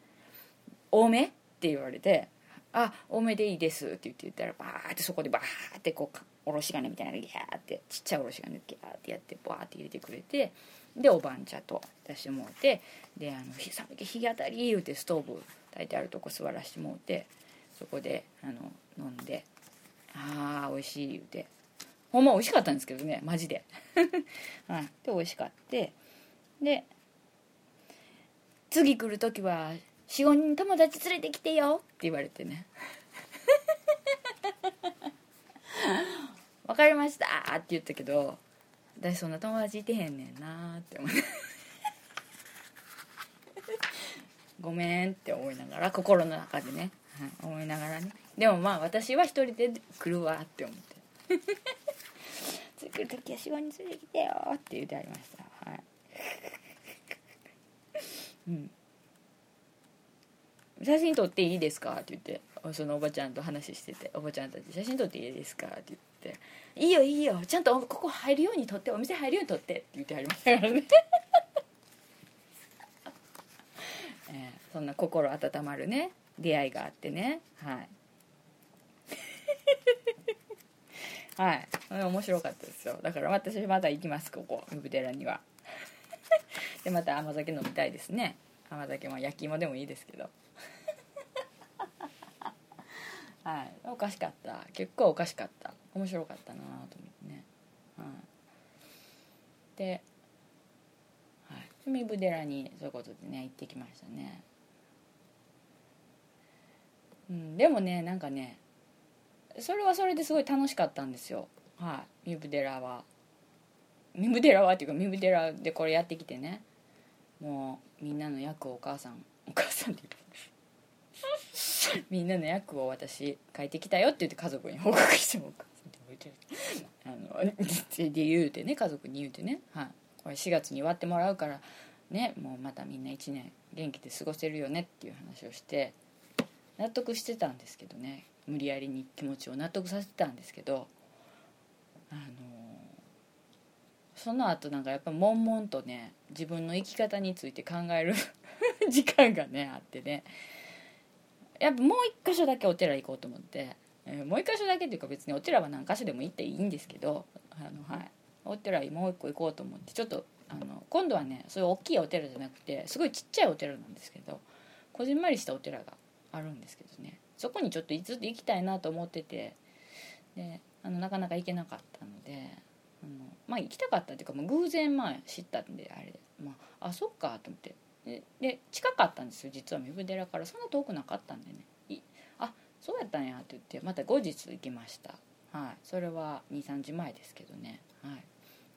[SPEAKER 1] 多めって言われて「あ多めでいいです」って言って言ったらバーってそこでバーってこうおろし金みたいなのギャーってちっちゃいおろし金ギャーってやってバーって入れてくれてでお番茶と出してもらってであの「寒気日当たり」言うてストーブ炊いてあるとこ座らしてもらってそこであの飲んでああ美味しい言うて。ほんま美味しかったんですけどねマジで、はい、で美味しかってで次来る時は45人友達連れてきてよって言われてね。分かりましたって言ったけど私そんな友達いてへんねんなって思って ごめんって思いながら心の中でね。はい、思いながらね。でもまあ私は一人で来るわって思って。作る時は芝に連れてきてよって言ってありました。はい。うん。写真撮っていいですか?」って言って。そのおばちゃんと話してて。おばちゃんたち「写真撮っていいですか?」って言って「いいよいいよちゃんとここ入るように撮ってお店入るように撮って」って言ってはりましたからね。えーそんな心温まるね出会いがあってね。はい。はい。面白かったですよ。だから私また行きますここウブ寺には。でまた甘酒飲みたいですね。甘酒も焼き芋でもいいですけど。はい。おかしかった。結構おかしかった。面白かったなと思ってね、はい、で、はい、海部寺にそういうことでね行ってきましたね。うん、でもねなんかねそれはそれですごい楽しかったんですよ。はい。三部寺は。三部寺はっていうか三部寺でこれやってきてね。もうみんなの役をお母さんお母さんって言う みんなの役を私書いてきたよって言って家族に報告してもお母さんって言うてね家族に言うてね、はい、これ4月に終わってもらうからねもうまたみんな1年元気で過ごせるよねっていう話をして納得してたんですけどね。無理やりに気持ちを納得させてたんですけどあのその後なんかやっぱ悶々とね自分の生き方について考える 時間がねあってね。やっぱもう一箇所だけお寺行こうと思って、えーもう一箇所だけっていうか別にお寺は何箇所でも行っていいんですけどあの、はい、お寺にもう一個行こうと思ってちょっとあの今度はねそういう大きいお寺じゃなくてすごいちっちゃいお寺なんですけどこじんまりしたお寺があるんですけどね。そこにちょっとずっと行きたいなと思っててであのなかなか行けなかったのであのまあ行きたかったっていうか、まあ、偶然まあ知ったんであれ、まあ、あそっかと思って。で近かったんですよ実は壬生寺から。そんな遠くなかったんでね。そうやったんやって言ってまた後日行きました。はい。それは23時前ですけどね。は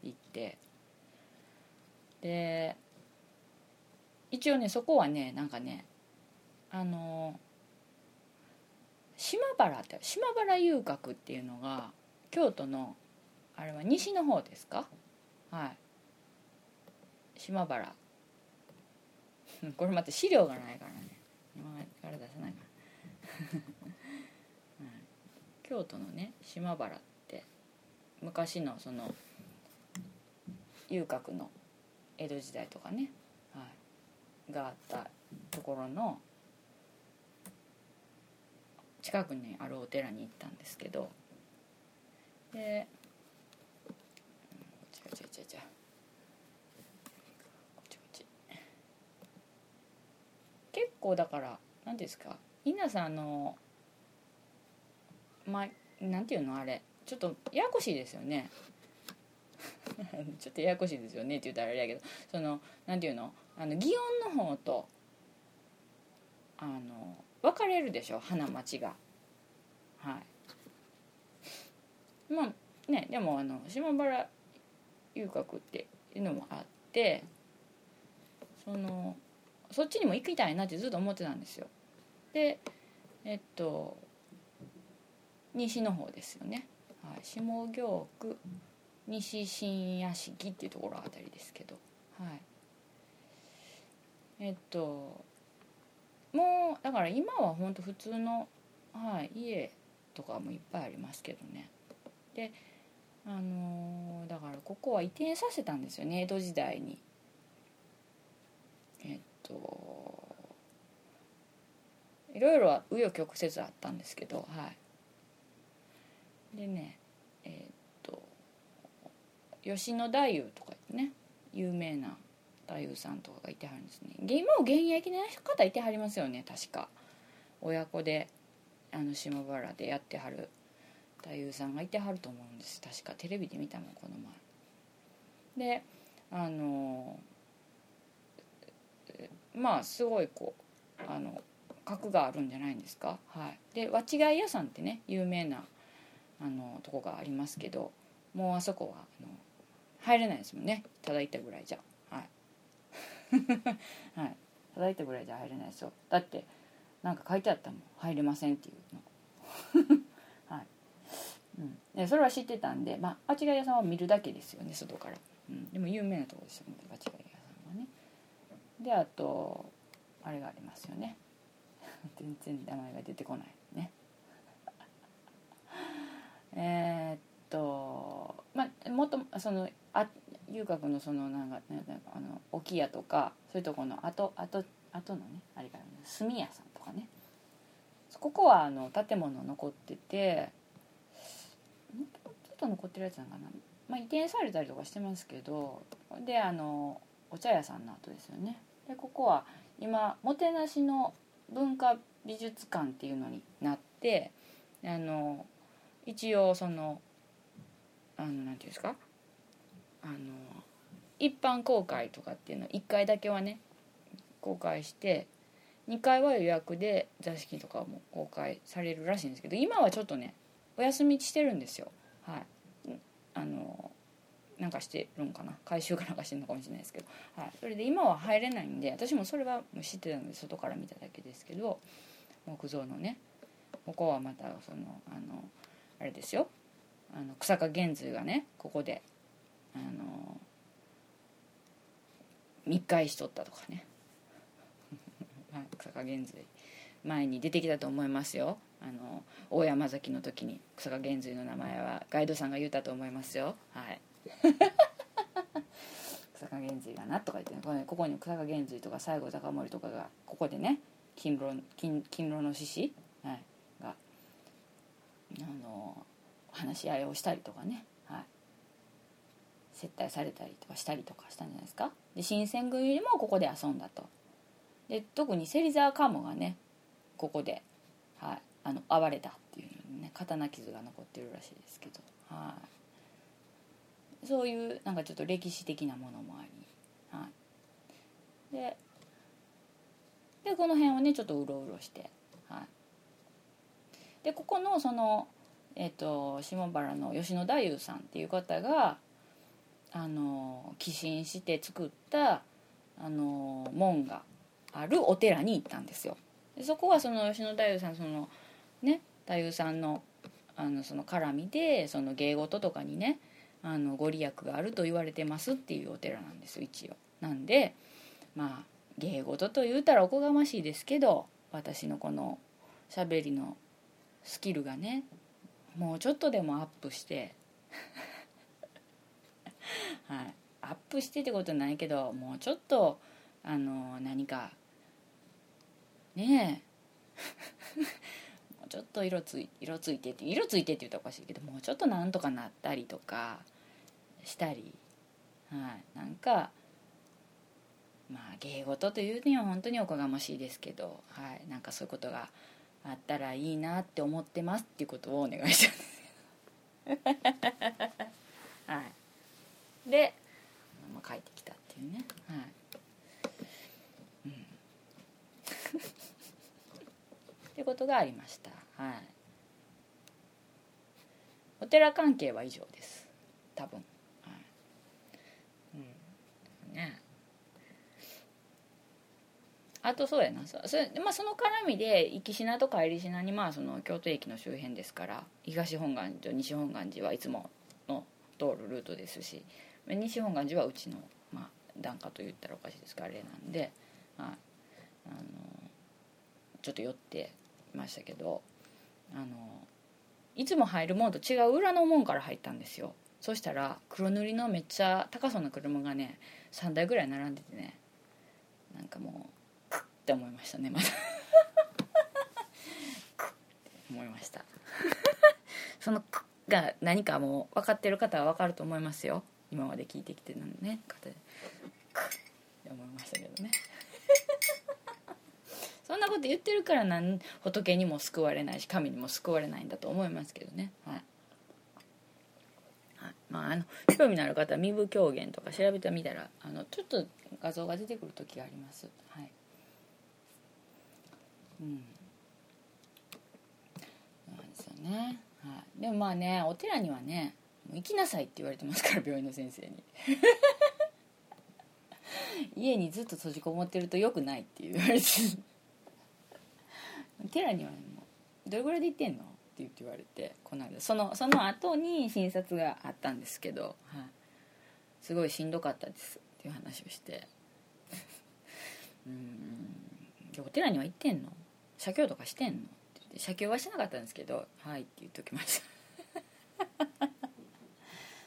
[SPEAKER 1] い。行って。で一応ねそこはねなんかねあの島原って島原遊郭っていうのが京都のあれは西の方ですか？はい。島原。これまた資料がないからね。今から出さないから、京都のね島原って昔のその遊郭の江戸時代とかね、はい、があったところの近くにあるお寺に行ったんですけどでこっちこっちこっちこっちこっちこっち。結構だから何ですか皆さんのまあなんていうのあれ。ちょっとややこしいですよね。ちょっとややこしいですよねって言ったらあれやけど。そのなんていうの？あの祇園の方とあの分かれるでしょ？花町が。はい。まあねでもあの島原遊郭っていうのもあってそのそっちにも行きたいなってずっと思ってたんですよ。でえっと西の方ですよね、はい、下京区西新屋敷っていうところあたりですけど。はい。えっともうだから今は本当普通の、はい、家とかもいっぱいありますけどね。であのーだからここは移転させたんですよね。江戸時代に。えっといろいろは紆余曲折あったんですけど。はい。でねえっと吉野太夫とかね有名な太夫さんとかがいてはるんですね。今も現役の方いてはりますよね確か。親子であの島原でやってはる太夫さんがいてはると思うんです。確かテレビで見たもんこの前。であのまあすごいこうあの格があるんじゃないんですか？はい。で和違い屋さんってね有名なあのとこがありますけどもうあそこはあの入れないですもんね。ただいたぐらいじゃ。はい。はい。ただいたぐらいじゃ入れないですよ。だってなんか書いてあったもん。入れませんっていうの。はい、うん、でそれは知ってたんでまあ間違い屋さんは見るだけですよね外から、うん、でも有名なとこですよね間違い屋さんはね。であとあれがありますよね。全然名前が出てこない。えーっとまあもっとそのあ遊郭のそのなんかなんかあの置屋とかそういうところの跡跡後のねあれからね炭屋さんとかね。ここはあの建物残っててちょっと残ってるやつなのかな、まあ、移転されたりとかしてますけどであのお茶屋さんの後ですよね。でここは今もてなしの文化美術館っていうのになってあの一応そのあのなんていうんですか？あの一般公開とかっていうの1回だけはね公開して2回は予約で座敷とかも公開されるらしいんですけど今はちょっとねお休みしてるんですよ。はい。あのなんかしてるんかな？回収かなんかしてるのかもしれないですけど、はい、それで今は入れないんで私もそれはもう知ってたので外から見ただけですけど木造のねここはまたそのあのあれですよ。あの草加玄瑞がねここであの密会しとったとかね。草加玄瑞前に出てきたと思いますよ。あの大山崎の時に草加玄瑞の名前はガイドさんが言ったと思いますよ。はい。草加玄瑞がなとか言ってねここに草加玄瑞とか西郷隆盛とかがここでね金狼金金狼の獅子、はい、あの話し合いをしたりとかね、はい、接待されたりとかしたりとかしたんじゃないですか。で新選組よりもここで遊んだと。で特に芹沢鴨がねここで、はい、あの暴れたっていうね刀傷が残ってるらしいですけど、はい、そういうなんかちょっと歴史的なものもあり、はい、ででこの辺をねちょっとうろうろして、でここのそのえ、ー、と下原の吉野太夫さんっていう方があの寄進して作ったあの門があるお寺に行ったんですよ。でそこはその吉野太夫さんそのね太夫さんのあのその絡みでその芸事とかにねあのご利益があると言われてますっていうお寺なんです一応。なんでまあ芸事と言うたらおこがましいですけど私のこのしゃべりのスキルがねもうちょっとでもアップして はい。アップしてってことないけどもうちょっとあの何かねえ もうちょっと色つい色ついてって色ついてって言ったらおかしいけどもうちょっとなんとかなったりとかしたりはい。なんかまあ芸事というには本当におこがましいですけど、はい、なんかそういうことがあったらいいなって思ってますっていうことをお願いしたんです。はい。で、まあ、帰ってきたっていうね。はい。うん、っていうことがありました。はい。お寺関係は以上です。多分はいうんねあとそうやな。それ、まあ、その絡みで行き品と帰り品にまあその京都駅の周辺ですから東本願寺と西本願寺はいつもの通るルートですし西本願寺はうちの、まあ、檀家と言ったらおかしいですからあれなんで、はい、あのちょっと寄ってましたけどあのいつも入るものと違う裏の門から入ったんですよ。そしたら黒塗りのめっちゃ高そうな車がね3台ぐらい並んでてねなんかもうって思いましたねまた 思いました。その「が何かもう分かってる方は分かると思いますよ。今まで聞いてきてるのね方で。って思いましたけどね。そんなこと言ってるからなん仏にも救われないし神にも救われないんだと思いますけどね。はい、はい、まああの興味のある方は身分狂言とか調べてみたらあのちょっと画像が出てくる時があります。はい。うん。そうですよね、はい、でもまあねお寺にはね行きなさいって言われてますから病院の先生に。家にずっと閉じこもってるとよくないって言われて 寺にはもうどれぐらいで行ってんの？って言って言われてこの間。そのその後に診察があったんですけど、はい、すごいしんどかったですっていう話をして。うん。お寺には行ってんの？写経とかしてんの?」って言って写経はしてなかったんですけど「はい」って言っておきました。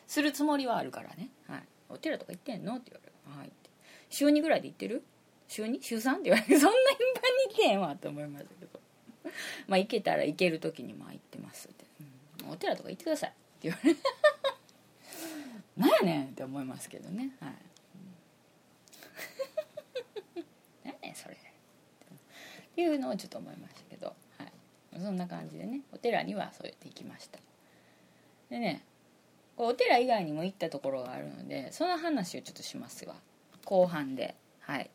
[SPEAKER 1] するつもりはあるからね「はい、お寺とか行ってんの?」って言われる「はい」って週2ぐらいで行ってる週 2? 週 3? って言われて そんな頻繁に行ってへんわと思いましたけど。まあ行けたら行ける時にまあ行ってますって、うん、お寺とか行ってくださいって言われて何やねんって思いますけどね。はい。何やねんそれいうのをちょっと思いましたけど、はい、そんな感じでねお寺にはそうやって行きました。でねお寺以外にも行ったところがあるのでその話をちょっとしますわ。後半で。はい。